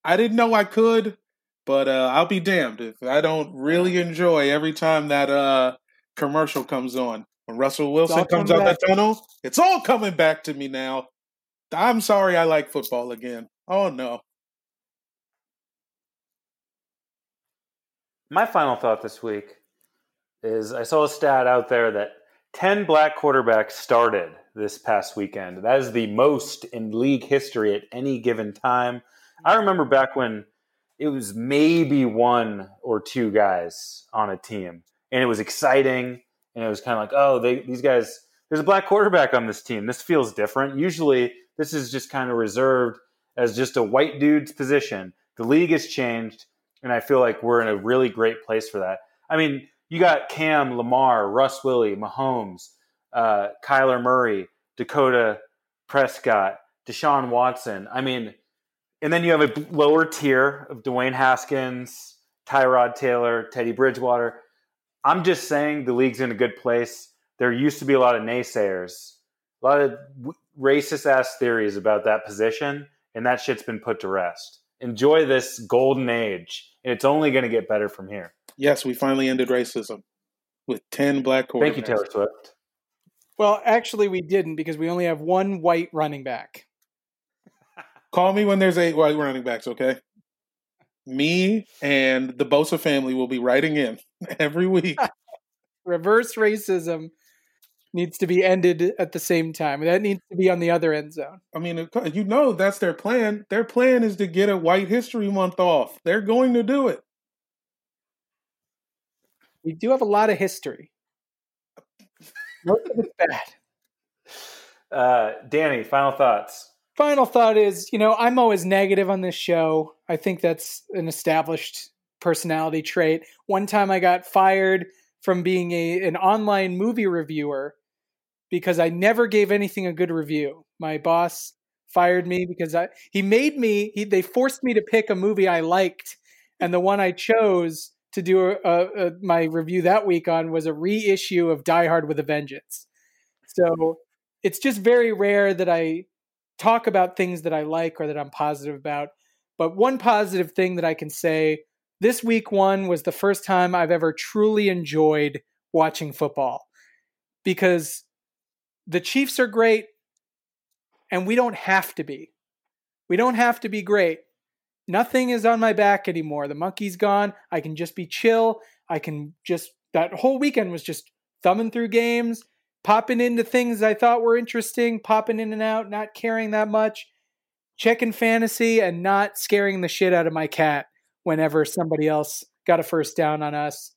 I didn't know I could, but uh, I'll be damned if I don't really enjoy every time that uh commercial comes on. When Russell Wilson comes out that tunnel, it's all coming back to me now. I'm sorry, I like football again. Oh no. My final thought this week is I saw a stat out there that 10 black quarterbacks started this past weekend. That is the most in league history at any given time. I remember back when it was maybe one or two guys on a team, and it was exciting, and it was kind of like, oh, they, these guys, there's a black quarterback on this team. This feels different. Usually, this is just kind of reserved as just a white dude's position. The league has changed and I feel like we're in a really great place for that. I mean, you got Cam, Lamar, Russ Willie, Mahomes, uh, Kyler Murray, Dakota Prescott, Deshaun Watson. I mean, and then you have a lower tier of Dwayne Haskins, Tyrod Taylor, Teddy Bridgewater. I'm just saying the league's in a good place. There used to be a lot of naysayers, a lot of racist ass theories about that position, and that shit's been put to rest. Enjoy this golden age, and it's only going to get better from here. Yes, we finally ended racism with ten black quarterbacks. Thank you, Taylor Swift. Well, actually, we didn't because we only have one white running back. Call me when there's eight white running backs, okay? Me and the Bosa family will be writing in every week. Reverse racism needs to be ended at the same time. That needs to be on the other end zone. I mean, you know that's their plan. Their plan is to get a White History Month off. They're going to do it. We do have a lot of history. Most of it's bad. Uh, Danny, final thoughts. Final thought is, you know, I'm always negative on this show. I think that's an established personality trait. One time I got fired from being a an online movie reviewer because I never gave anything a good review. My boss fired me because I he made me he, they forced me to pick a movie I liked and the one I chose to do a, a, my review that week on was a reissue of Die Hard with a Vengeance. So it's just very rare that I talk about things that I like or that I'm positive about. But one positive thing that I can say this week one was the first time I've ever truly enjoyed watching football because the Chiefs are great, and we don't have to be. We don't have to be great. Nothing is on my back anymore. The monkey's gone. I can just be chill. I can just, that whole weekend was just thumbing through games, popping into things I thought were interesting, popping in and out, not caring that much, checking fantasy, and not scaring the shit out of my cat whenever somebody else got a first down on us.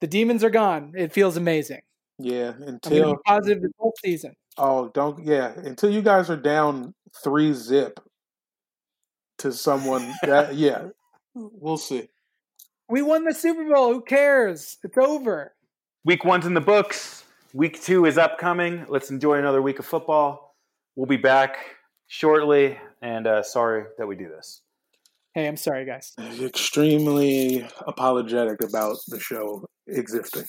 The demons are gone. It feels amazing. Yeah, until positive this whole season. oh, don't yeah, until you guys are down three zip to someone. that yeah, we'll see. We won the Super Bowl. Who cares? It's over. Week one's in the books. Week two is upcoming. Let's enjoy another week of football. We'll be back shortly, and uh, sorry that we do this. Hey, I'm sorry, guys. Extremely apologetic about the show existing.